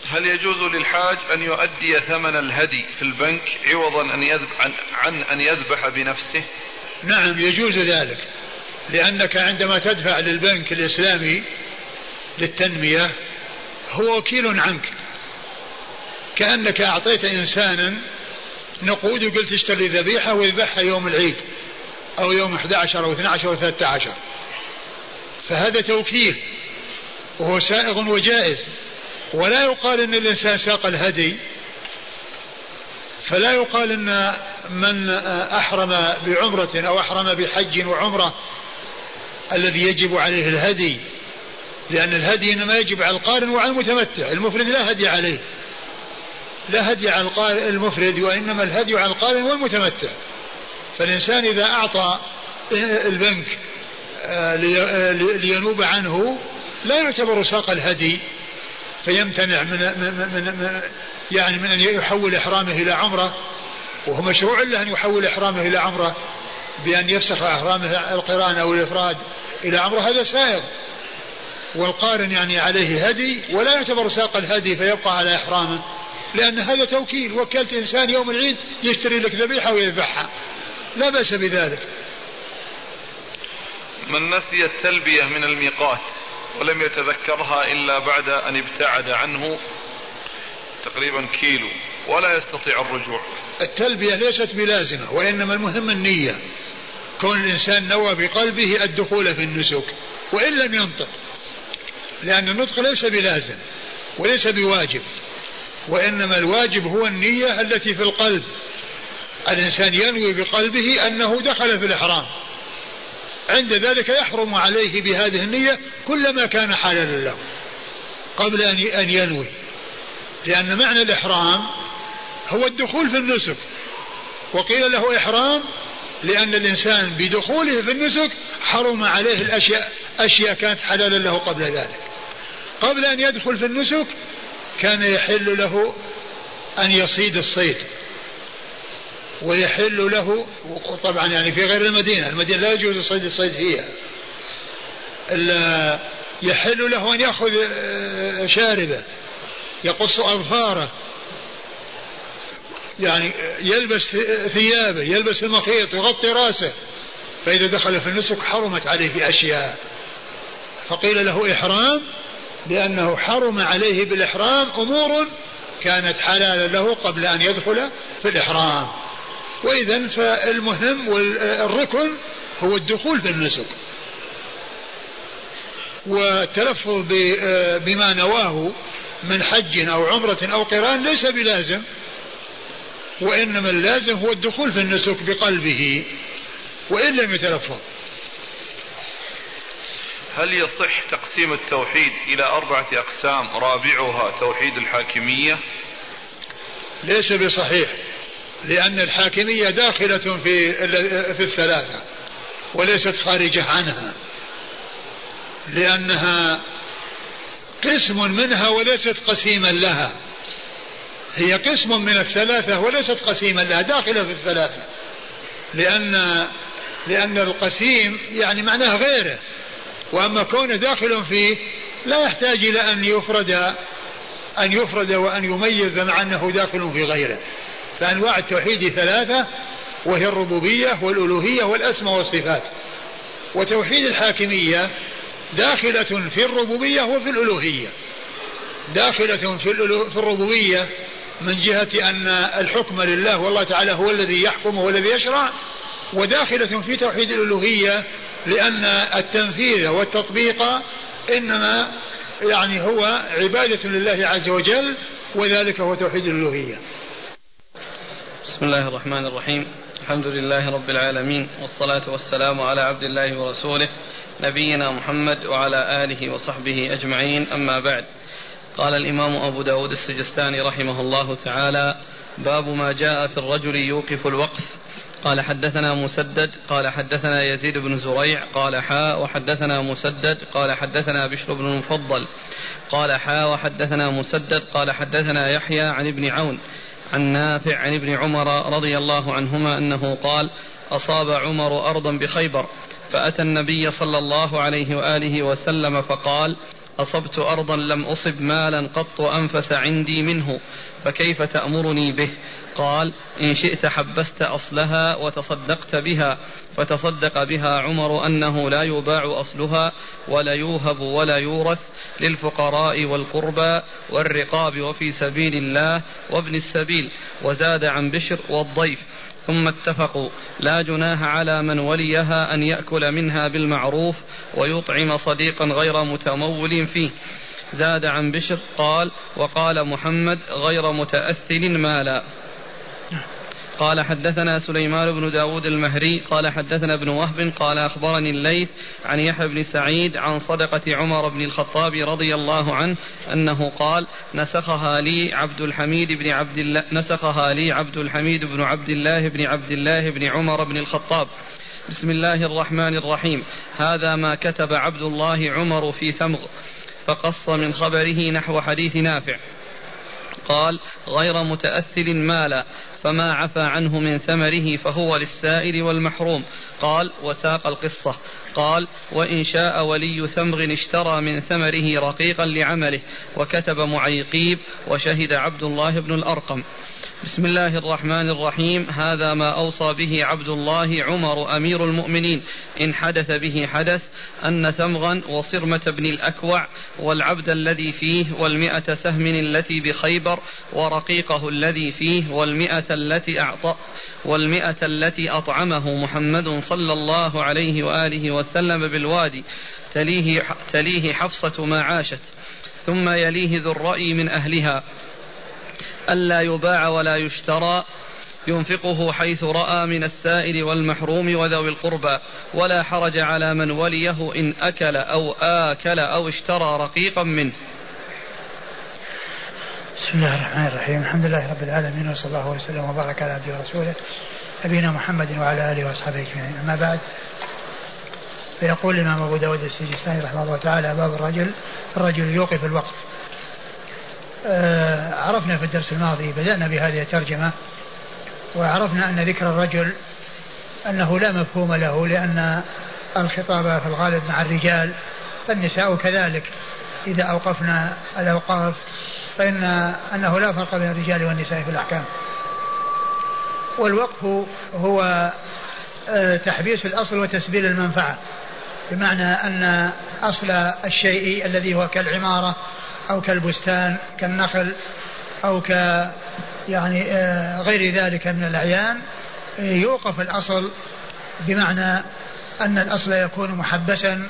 C: هل يجوز للحاج أن يؤدي ثمن الهدي في البنك عوضا أن يذبح عن, عن أن يذبح بنفسه؟
B: نعم يجوز ذلك. لأنك عندما تدفع للبنك الإسلامي للتنمية هو وكيل عنك. كأنك أعطيت إنسانا نقود وقلت اشتري ذبيحة واذبحها يوم العيد أو يوم 11 أو 12 أو 13 فهذا توكيل وهو سائغ وجائز. ولا يقال إن الإنسان ساق الهدي. فلا يقال إن من أحرم بعمرة أو أحرم بحج وعمرة الذي يجب عليه الهدي. لأن الهدي إنما يجب على القارن وعلى المتمتع. المفرد لا هدي عليه. لا هدي على المفرد وإنما الهدي على القارن والمتمتع. فالإنسان إذا أعطى البنك لينوب عنه لا يعتبر ساق الهدي فيمتنع من, من, من يعني من أن يحول إحرامه إلى عمرة وهو مشروع له أن يحول إحرامه إلى عمرة بأن يفسخ إحرامه القرآن أو الإفراد إلى عمرة هذا سائغ. والقارن يعني عليه هدي ولا يعتبر ساق الهدي فيبقى على إحرامه لأن هذا توكيل. وكلت إنسان يوم العيد يشتري لك ذبيحة ويذبحها لا بأس بذلك.
C: من نسي التلبية من الميقات ولم يتذكرها إلا بعد أن ابتعد عنه تقريبا كيلو ولا يستطيع الرجوع.
B: التلبية ليست بلازمة وإنما المهم النية. كون الإنسان نوى بقلبه الدخول في النسك وإن لم ينطق لأن النطق ليس بلازم وليس بواجب وإنما الواجب هو النية التي في القلب. الإنسان ينوي بقلبه أنه دخل في الإحرام. عند ذلك يحرم عليه بهذه النية كل ما كان حلالا له قبل أن ينوي. لأن معنى الإحرام هو الدخول في النسك. وقيل له إحرام لأن الإنسان بدخوله في النسك حرم عليه الأشياء أشياء كانت حلالا له قبل ذلك. قبل أن يدخل في النسك كان يحل له أن يصيد الصيد. ويحل له طبعا يعني في غير المدينة المدينة لا يجوز صيد الصيد فيها يحل له أن يأخذ آه، شاربة يقص أظفاره. يعني يلبس ثيابه يلبس المخيط يغطي رأسه. فإذا دخل في النسك حرمت عليه أشياء. فقيل له إحرام لأنه حرم عليه بالإحرام أمور كانت حلالا له قبل أن يدخل في الإحرام. وإذا فالمهم والركن هو الدخول في النسك. والتلفظ بما نواه من حج أو عمرة أو قران ليس بلازم. وإنما اللازم هو الدخول في النسك بقلبه وإن لم يتلفظ.
C: هل يصح تقسيم التوحيد إلى أربعة أقسام؟ رابعها توحيد الحاكمية.
B: ليس بصحيح. لأن الحاكمية داخلة في في الثلاثة وليست خارجة عنها لأنها قسم منها وليست قسيما لها. هي قسم من الثلاثة وليست قسيما لها داخلة في الثلاثة. لأن لأن القسيم يعني معناه غيره. وأما كونه داخل فيه لا يحتاج إلى أن يفرد أن يفرد وأن يميز مع أنه داخل في غيره. فأنواع التوحيد ثلاثة وهي الربوبية والألوهية والأسماء والصفات. وتوحيد الحاكمية داخلة في الربوبية وفي الألوهية. داخلة في, الربوبية من جهة أن الحكم لله والله تعالى هو الذي يحكم وهو الذي يشرع وداخلة في توحيد الألوهية
D: لأن التنفيذ والتطبيق إنما يعني هو عبادة لله عز وجل وذلك هو توحيد الألوهية.
A: بسم الله الرحمن الرحيم. الحمد لله رب العالمين والصلاة والسلام على عبد الله ورسوله نبينا محمد وعلى آله وصحبه أجمعين. أما بعد قال الإمام أبو داود السجستاني رحمه الله تعالى باب ما جاء في الرجل يوقف الوقف. قال حدثنا مسدد قال حدثنا يزيد بن زريع قال حاء وحدثنا مسدد قال حدثنا بشر بن المفضل قال حاء وحدثنا مسدد قال حدثنا يحيى عن ابن عون. عن نافع عن ابن عمر رضي الله عنهما أنه قال أصاب عمر أرضا بخيبر فأتى النبي صلى الله عليه وآله وسلم فقال أصبت أرضا لم أصب مالا قط انفس عندي منه. فكيف تأمرني به؟ قال إن شئت حبست أصلها وتصدقت بها. فتصدق بها عمر أنه لا يباع أصلها ولا يوهب ولا يورث للفقراء والقربى والرقاب وفي سبيل الله وابن السبيل وزاد عن بشر والضيف. ثم اتفقوا. لا جناح على من وليها أن يأكل منها بالمعروف ويطعم صديقا غير متمول فيه. زاد عن بشر قال وقال محمد غير متأثل مالا. قال حدثنا سليمان بن داود المهري قال حدثنا ابن وهب قال أخبرني الليث عن يحيى بن سعيد عن صدقة عمر بن الخطاب رضي الله عنه أنه قال نسخها لي عبد الحميد بن عبد الله نسخها لي عبد الحميد بن عبد الله بن عبد الله بن عمر بن الخطاب. بسم الله الرحمن الرحيم. هذا ما كتب عبد الله عمر في ثمغ. فقص من خبره نحو حديث نافع. قال غير متأثل مالا. فما عفى عنه من ثمره فهو للسائل والمحروم قال وساق القصة قال وإن شاء ولي ثمر اشترى من ثمره رقيقا لعمله وكتب معيقيب وشهد عبد الله بن الأرقم بسم الله الرحمن الرحيم هذا ما أوصى به عبد الله عمر أمير المؤمنين إن حدث به حدث أن ثمغا وصرمة بن الأكوع والعبد الذي فيه والمئة سهم التي بخيبر ورقيقه الذي فيه والمئة التي أعطى والمئة التي أطعمه محمد صلى الله عليه وآله وسلم بالوادي تليه, تليه حفصة ما عاشت ثم يليه ذو الرأي من أهلها. ألا يباع ولا يشترى ينفقه حيث رأى من السائل والمحروم وذوي القربى ولا حرج على من وليه إن أكل أو آكل أو اشترى رقيقا منه.
B: بسم الله الرحمن الرحيم. الحمد لله رب العالمين وصلى الله وسلم وبارك على عبده ورسوله نبينا محمد وعلى آله وأصحابه أجمعين. أما بعد فيقول الإمام أبو داود السجستاني رحمه الله تعالى باب الرجل الرجل يوقف الوقت. آه، عرفنا في الدرس الماضي بدأنا بهذه الترجمة وعرفنا أن ذكر الرجل أنه لا مفهوم له لأن الخطاب في الغالب مع الرجال فالنساء كذلك. إذا أوقفنا الأوقاف فإن أنه لا فرق بين الرجال والنساء في الأحكام. والوقف هو آه، تحبيس الأصل وتسبيل المنفعة بمعنى أن أصل الشيء الذي هو كالعمارة أو كالبستان كالنخل أو ك يعني آه، غير ذلك من الأعيان آه، يوقف الأصل بمعنى أن الأصل يكون محبسا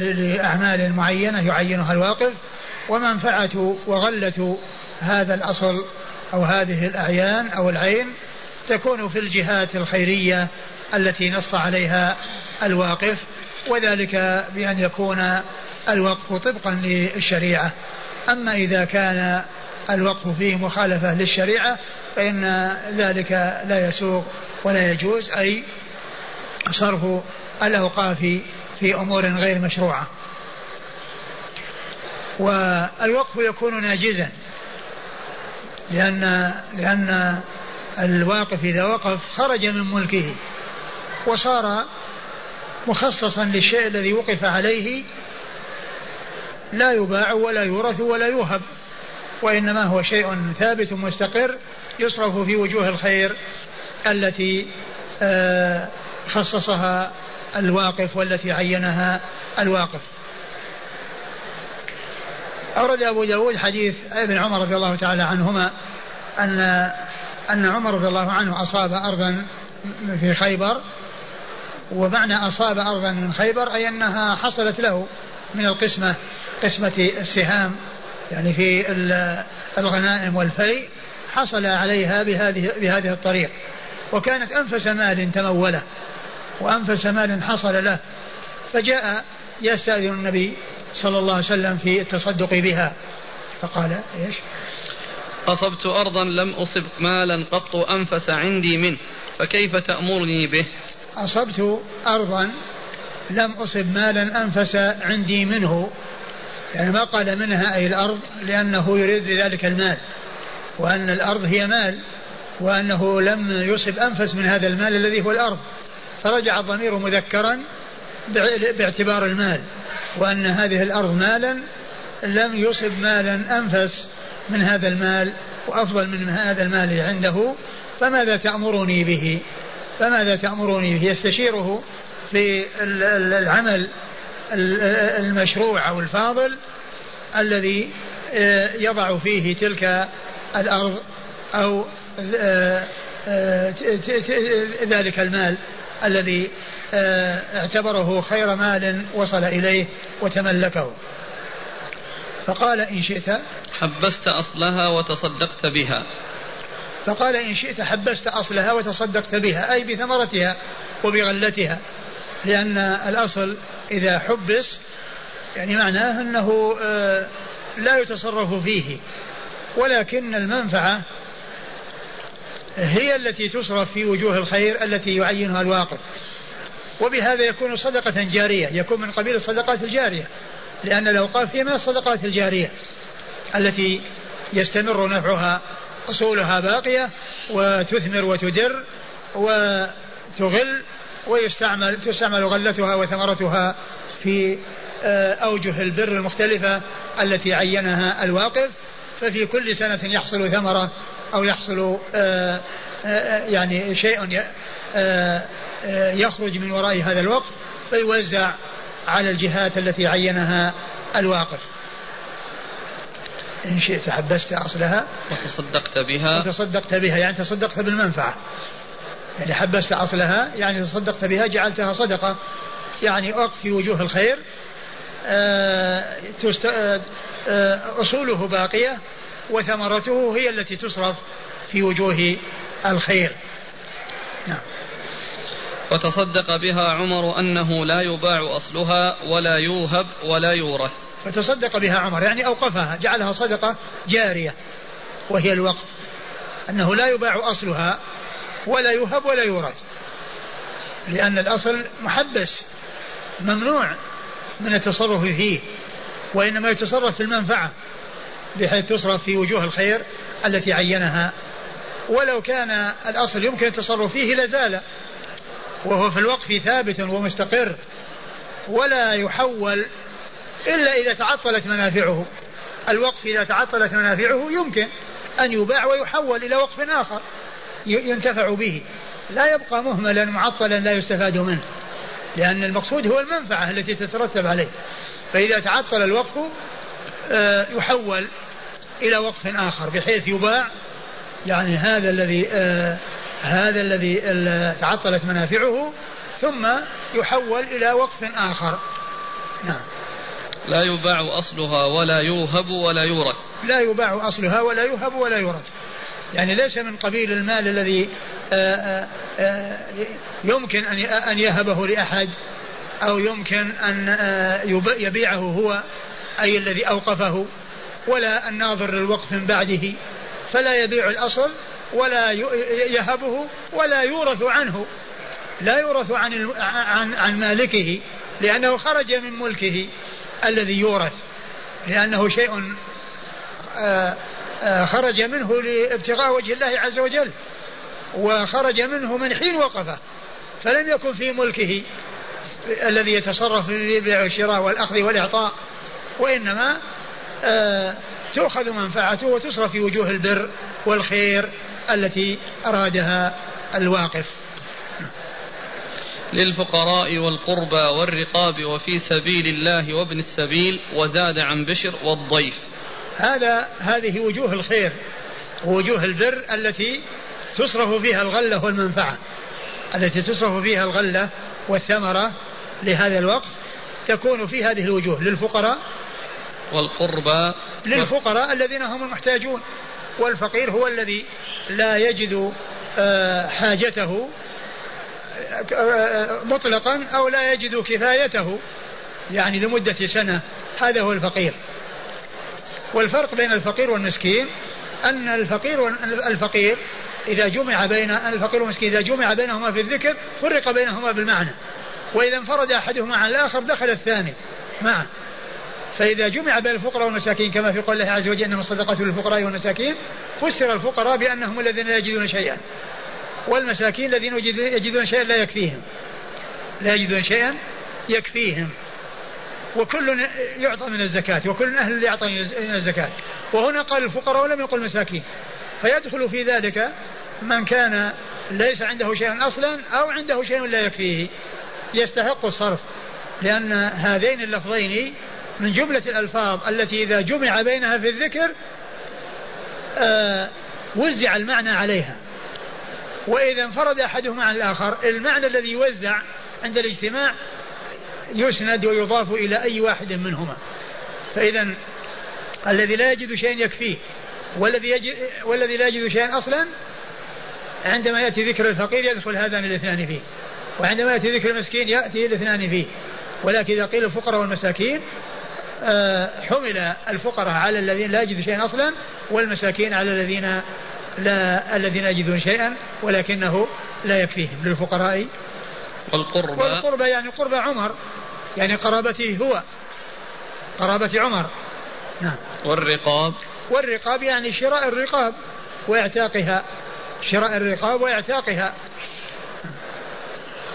B: لأعمال معينة يعينها الواقف ومنفعة وغلة هذا الأصل أو هذه الأعيان أو العين تكون في الجهات الخيرية التي نص عليها الواقف وذلك بأن يكون الوقف طبقا للشريعة. أما إذا كان الوقف فيه مخالفة للشريعة فإن ذلك لا يسوق ولا يجوز أي صرف الأوقاف في أمور غير مشروعة. والوقف يكون ناجزا لأن لأن الواقف إذا وقف خرج من ملكه وصار مخصصا للشيء الذي وقف عليه لا يباع ولا يورث ولا يوهب وإنما هو شيء ثابت مستقر يصرف في وجوه الخير التي آه، خصصها الواقف والتي عينها الواقف. أورد أبو داود حديث ابن عمر رضي الله تعالى عنهما أن أن عمر رضي الله عنه أصاب أرضا في خيبر ومعنى أصاب أرضا من خيبر أي أنها حصلت له من القسمة قسمة السهام يعني في الغنائم والفيء حصل عليها بهذه بهذه الطريق. وكانت أنفس مال تموله. وأنفس مال حصل له فجاء يستأذن النبي صلى الله عليه وسلم في التصدق بها. فقال إيش؟
A: أصبت أرضا لم أصب مالا قط أنفس عندي منه فكيف تأمرني به؟
B: أصبت أرضا لم أصب مالا أنفس عندي منه. يعني ما قال منها أي الأرض لأنه يريد بذلك المال وأن الأرض هي مال وأنه لم يصب أنفس من هذا المال الذي هو الأرض. فرجع الضمير مذكرا باعتبار المال وأن هذه الأرض مالا لم يصب مالا أنفس من هذا المال وأفضل من هذا المال عنده فماذا تأمرني به؟ فماذا تأمرني به؟ يستشيره في العمل المشروع أو الفاضل الذي آه، يضع فيه تلك الأرض أو آه، آه، ذلك المال. الذي اعتبره خير مال وصل إليه وتملكه. فقال إن شئت
A: حبست أصلها وتصدقت بها.
B: فقال إن شئت حبست أصلها وتصدقت بها أي بثمرتها وبغلتها لأن الأصل إذا حبس يعني معناه أنه آه، لا يتصرف فيه ولكن المنفعة هي التي تصرف في وجوه الخير التي يعينها الواقف. وبهذا يكون صدقة جارية يكون من قبيل الصدقات الجارية. لأن الأوقاف هي من الصدقات الجارية التي يستمر نفعها أصولها باقية وتثمر وتدر وتغل ويستعمل تستعمل غلتها وثمرتها في آه، أوجه البر المختلفة التي عينها الواقف. ففي كل سنة يحصل ثمرة أو يحصل آه، آه، يعني شيء يخرج من وراء هذا الوقف فيوزع على الجهات التي عينها الواقف. إن شئت حبست أصلها.
A: وتصدقت بها.
B: وتصدقت بها يعني تصدقت بالمنفعة. يعني حبست أصلها يعني تصدقت بها جعلتها صدقة. يعني وقف في وجوه الخير آه، آه، آه، أصوله باقية. وثمرته هي التي تصرف في وجوه الخير. نعم.
A: وتصدق بها عمر أنه لا يباع أصلها ولا يوهب ولا يورث.
B: فتصدق بها عمر يعني أوقفها جعلها صدقة جارية وهي الوقف. أنه لا يباع أصلها ولا يوهب ولا يورث لأن الأصل محبس ممنوع من التصرف فيه وإنما يتصرف في المنفعة. بحيث تصرف في وجوه الخير التي عينها. ولو كان الأصل يمكن التصرف فيه لزال. وهو في الوقف ثابت ومستقر. ولا يحول إلا إذا تعطلت منافعه. الوقف إذا تعطلت منافعه يمكن أن يباع ويحول إلى وقف آخر ينتفع به. لا يبقى مهملا معطلا لا يستفاد منه. لأن المقصود هو المنفعة التي تترتب عليه. فإذا تعطل الوقف آه، يحول إلى وقف آخر بحيث يباع. يعني هذا الذي آه، هذا الذي تعطلت منافعه ثم يحول إلى وقف آخر. نعم.
A: لا يباع أصلها ولا يوهب ولا يورث.
B: لا يباع أصلها ولا يوهب ولا يورث. يعني ليس من قبيل المال الذي آه، آه، آه، يمكن أن يهبه لأحد أو يمكن أن يبيعه هو أي الذي أوقفه. ولا الناظر للوقف من بعده فلا يبيع الأصل ولا يهبه ولا يورث عنه. لا يورث عن عن عن مالكه لأنه خرج من ملكه الذي يورث لأنه شيء آه، خرج منه لابتغاء وجه الله عز وجل وخرج منه من حين وقفه فلم يكن في ملكه الذي يتصرف في البيع والشراء والأخذ والإعطاء وإنما آه، تؤخذ منفعته وتصرف في وجوه البر والخير التي أرادها الواقف.
A: للفقراء والقربى والرقاب وفي سبيل الله وابن السبيل وزاد عن بشر والضيف.
B: هذا هذه وجوه الخير ووجوه البر التي تصرف فيها الغلة والمنفعة. التي تصرف فيها الغلة والثمرة لهذا الوقف تكون في هذه الوجوه للفقراء
A: والقربى
B: للفقراء الذين هم المحتاجون والفقير هو الذي لا يجد آه، حاجته آه، مطلقا أو لا يجد كفايته يعني لمدة سنة. هذا هو الفقير. والفرق بين الفقير والمسكين أن الفقير الفقير إذا جمع بين الفقير والمسكين إذا جمع بينهما في الذكر فرق بينهما بالمعنى. وإذا انفرد أحدهما عن الآخر دخل الثاني معه. فإذا جمع بين الفقراء والمساكين كما في قول الله عز وجل إنما الصدقات للفقراء والمساكين فسر الفقراء بأنهم الذين لا يجدون شيئا والمساكين الذين يجدون شيئا لا يكفيهم. لا يجدون شيئا يكفيهم. وكل يعطى من الزكاة وكل أهل يعطى من الزكاة. وهنا قال الفقراء ولم يقل مساكين فيدخل في ذلك من كان ليس عنده شيء أصلا أو عنده شيء لا يكفيه. يستحق الصرف لأن هذين اللفظين من جملة الألفاظ التي إذا جمع بينها في الذكر آه وزع المعنى عليها. وإذا انفرد أحدهما عن الآخر المعنى الذي يوزع عند الاجتماع يسند ويضاف إلى أي واحد منهما. فإذا الذي لا يجد شيئا يكفيه والذي يجد والذي لا يجد شيئا أصلا عندما يأتي ذكر الفقير يدخل هذان الاثنان فيه وعندما يأتي ذكر المسكين يأتي الاثنان فيه. ولكن إذا قيل الفقراء والمساكين حمل الفقراء على الذين لا يجدوا شيئا أصلا والمساكين على الذين لا الذين يجدون شيئا ولكنه لا يكفيهم للفقراء.
A: والقربى.
B: والقربى يعني قربى عمر يعني قرابته هو قرابة عمر. نعم.
A: والرقاب.
B: والرقاب يعني شراء الرقاب وإعتاقها شراء الرقاب وإعتاقها.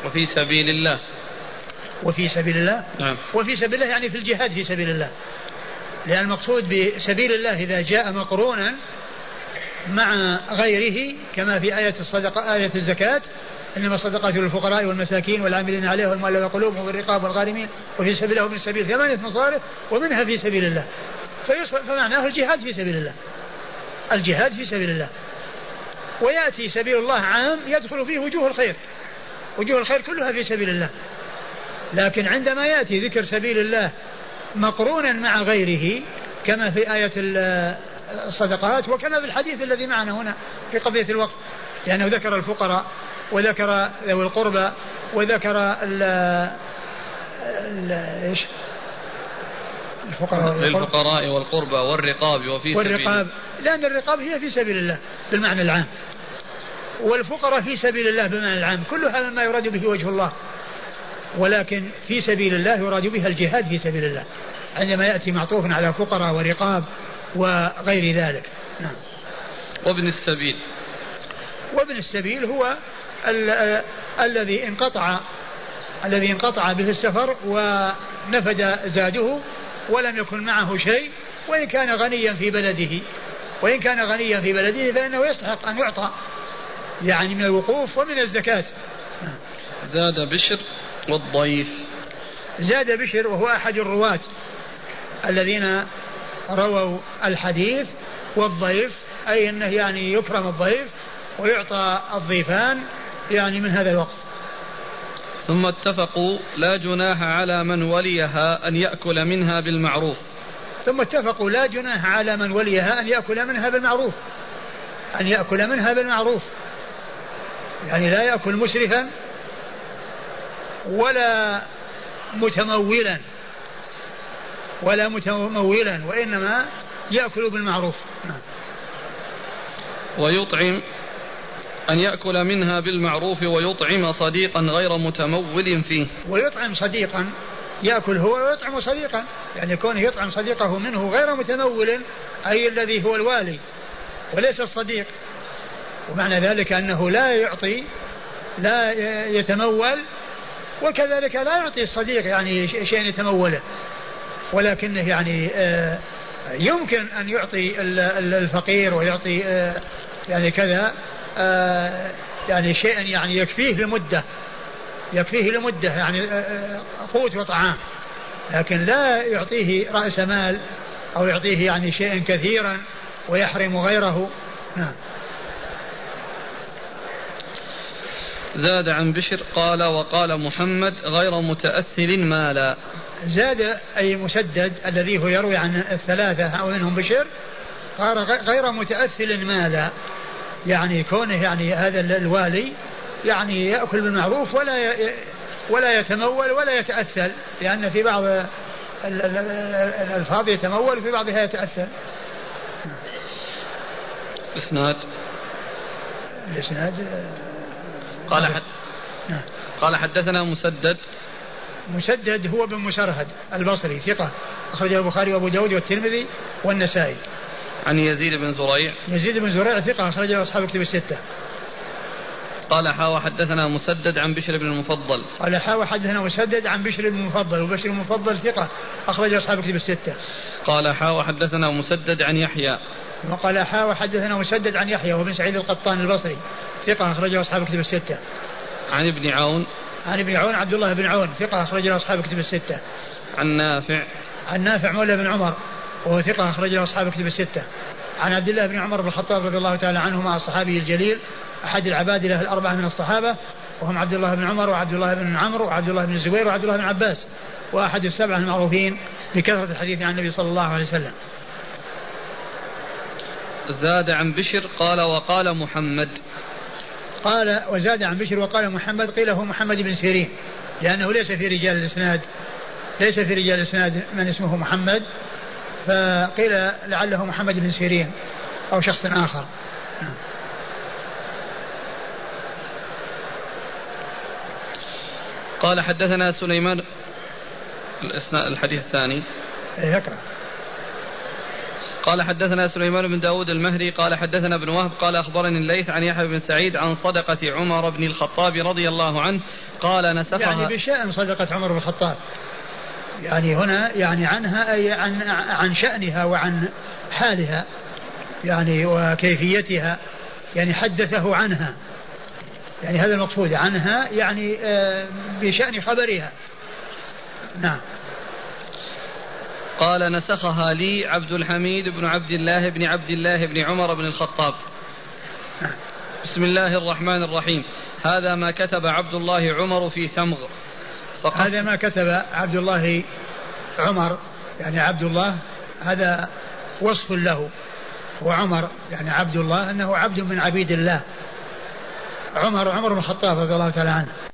A: وفي سبيل الله.
B: وفي سبيل الله.
A: نعم.
B: وفي سبيل الله يعني في الجهاد في سبيل الله. لأن المقصود بسبيل الله إذا جاء مقرونا مع غيره كما في آية الصدقة آية الزكاة إنما الصدقات للفقراء والمساكين والعاملين عليها والمؤلفة قلوبهم والرقاب والغارمين وفي سبيل الله ومن سبيل ثمانية مصارف ومنها في سبيل الله. فمعناه الجهاد في سبيل الله. الجهاد في سبيل الله. ويأتي سبيل الله عام يدخل فيه وجوه الخير. وجوه الخير كلها في سبيل الله. لكن عندما يأتي ذكر سبيل الله مقرونا مع غيره كما في آية الصدقات وكما في الحديث الذي معنا هنا في قضية الوقت لأنه ذكر الفقراء وذكر ذوي القربى وذكر ال إيش؟
A: الفقراء للفقراء والقربى والرقاب وفي
B: والرقاب. لأن الرقاب هي في سبيل الله بالمعنى العام. والفقراء في سبيل الله بالمعنى العام. كل هذا ما يراد به وجه الله. ولكن في سبيل الله يراد بها الجهاد في سبيل الله عندما يأتي معطوف على فقراء ورقاب وغير ذلك. نعم.
A: وابن السبيل.
B: وابن السبيل هو ال الذي انقطع الذي انقطع به السفر ونفد زاده ولم يكن معه شيء وإن كان غنيا في بلده وإن كان غنيا في بلده فإنه يستحق أن يعطى يعني من الوقوف ومن الزكاة.
A: زاد بشر. والضيف.
B: زاد بشر وهو أحد الرواة الذين رووا الحديث والضيف أي أنه يعني يكرم الضيف ويعطى الضيفان يعني من هذا الوقت.
A: ثم اتفقوا لا جناح على من وليها أن يأكل منها بالمعروف.
B: ثم اتفقوا لا جناح على من وليها أن يأكل منها بالمعروف. أن يأكل منها بالمعروف. يعني لا يأكل مسرفا ولا متمولا ولا متمولا وإنما يأكل بالمعروف. نعم.
A: ويطعم أن يأكل منها بالمعروف ويطعم صديقا غير متمول فيه.
B: ويطعم صديقا يأكل هو ويطعم صديقا. يعني كونه يطعم صديقه منه غير متمول أي الذي هو الوالي وليس الصديق. ومعنى ذلك أنه لا يعطي لا يتمول وكذلك لا يعطي الصديق يعني شيئا يتموله. ولكنه يعني آه، يمكن أن يعطي الفقير ويعطي آه، يعني كذا آه، يعني شيئا يعني يكفيه لمدة. يكفيه لمدة يعني قوت وطعام. لكن لا يعطيه رأس مال أو يعطيه يعني شيئا كثيرا ويحرم غيره. نعم.
A: زاد عن بشر قال وقال محمد غير متأثل مالا.
B: زاد أي مسدد الذي هو يروي عن الثلاثة أو منهم بشر قال غير متأثل مالا. يعني كونه يعني هذا الوالي يعني يأكل بالمعروف ولا ولا يتمول ولا يتأثل لأن في بعض الألفاظ يتمول وفي بعضها يتأثل
A: إسناد
B: الإسناد
A: قال حد نعم. قال حدثنا مسدد.
B: مسدد هو بن مسرهد البصري ثقة. أخرجه البخاري وأبو داود والترمذي والنسائي.
A: عن يزيد بن زريع.
B: يزيد بن زريع ثقة أخرجه أصحاب كتب الستة.
A: قال حا حدثنا مسدد عن بشر بن المفضل.
B: قال حا حدثنا مسدد عن بشر بن المفضل وبشر بن المفضل ثقة أخرج أصحاب كتب الستة.
A: قال حا حدثنا مسدد عن يحيى.
B: وقال حا حدثنا مسدد عن يحيى وبن سعيد القطان البصري. ثقة أخرجه أصحاب كتب الستة.
A: عن ابن عون.
B: عن ابن عون عبد الله بن عون ثقة أخرجه أصحاب كتب الستة.
A: عن نافع.
B: عن نافع مولى بن عمر وهو ثقة أخرجه أصحاب كتب الستة. عن عبد الله بن عمر بن الخطاب رضي الله تعالى عنهما الصحابي الجليل أحد العبادلة الأربعة من الصحابة وهم عبد الله بن عمر وعبد الله بن عمرو وعبد الله بن الزبير وعبد الله بن عباس وأحد السبعة المعروفين بكثرة الحديث عن النبي صلى الله عليه وسلم.
A: زاد عن بشر قال وقال محمد.
B: قال وزاد عن بشر وقال محمد قيل هو محمد بن سيرين لأنه ليس في رجال الإسناد ليس في رجال الإسناد من اسمه محمد فقيل لعله محمد بن سيرين أو شخص آخر.
A: قال حدثنا سليمان الحديث الثاني.
B: إيه اقرأ.
A: قال حدثنا سليمان بن داود المهري قال حدثنا ابن وهب قال أخبرني الليث عن يحيى بن سعيد عن صدقة عمر بن الخطاب رضي الله عنه قال نسخها
B: يعني بشأن صدقة عمر بن الخطاب. يعني هنا يعني عنها أي عن عن شأنها وعن حالها يعني وكيفيتها يعني حدثه عنها. يعني هذا المقصود عنها يعني آه، بشأن خبرها. نعم.
A: قال نسخها لي عبد الحميد بن عبد الله بن عبد الله بن عمر بن الخطاب. بسم الله الرحمن الرحيم. هذا ما كتب عبد الله عمر في ثمغ.
B: هذا ما كتب عبد الله عمر يعني عبد الله هذا وصف له. وعمر يعني عبد الله أنه عبد من عبيد الله. عمر عمر بن الخطاب رضي الله تعالى عنه.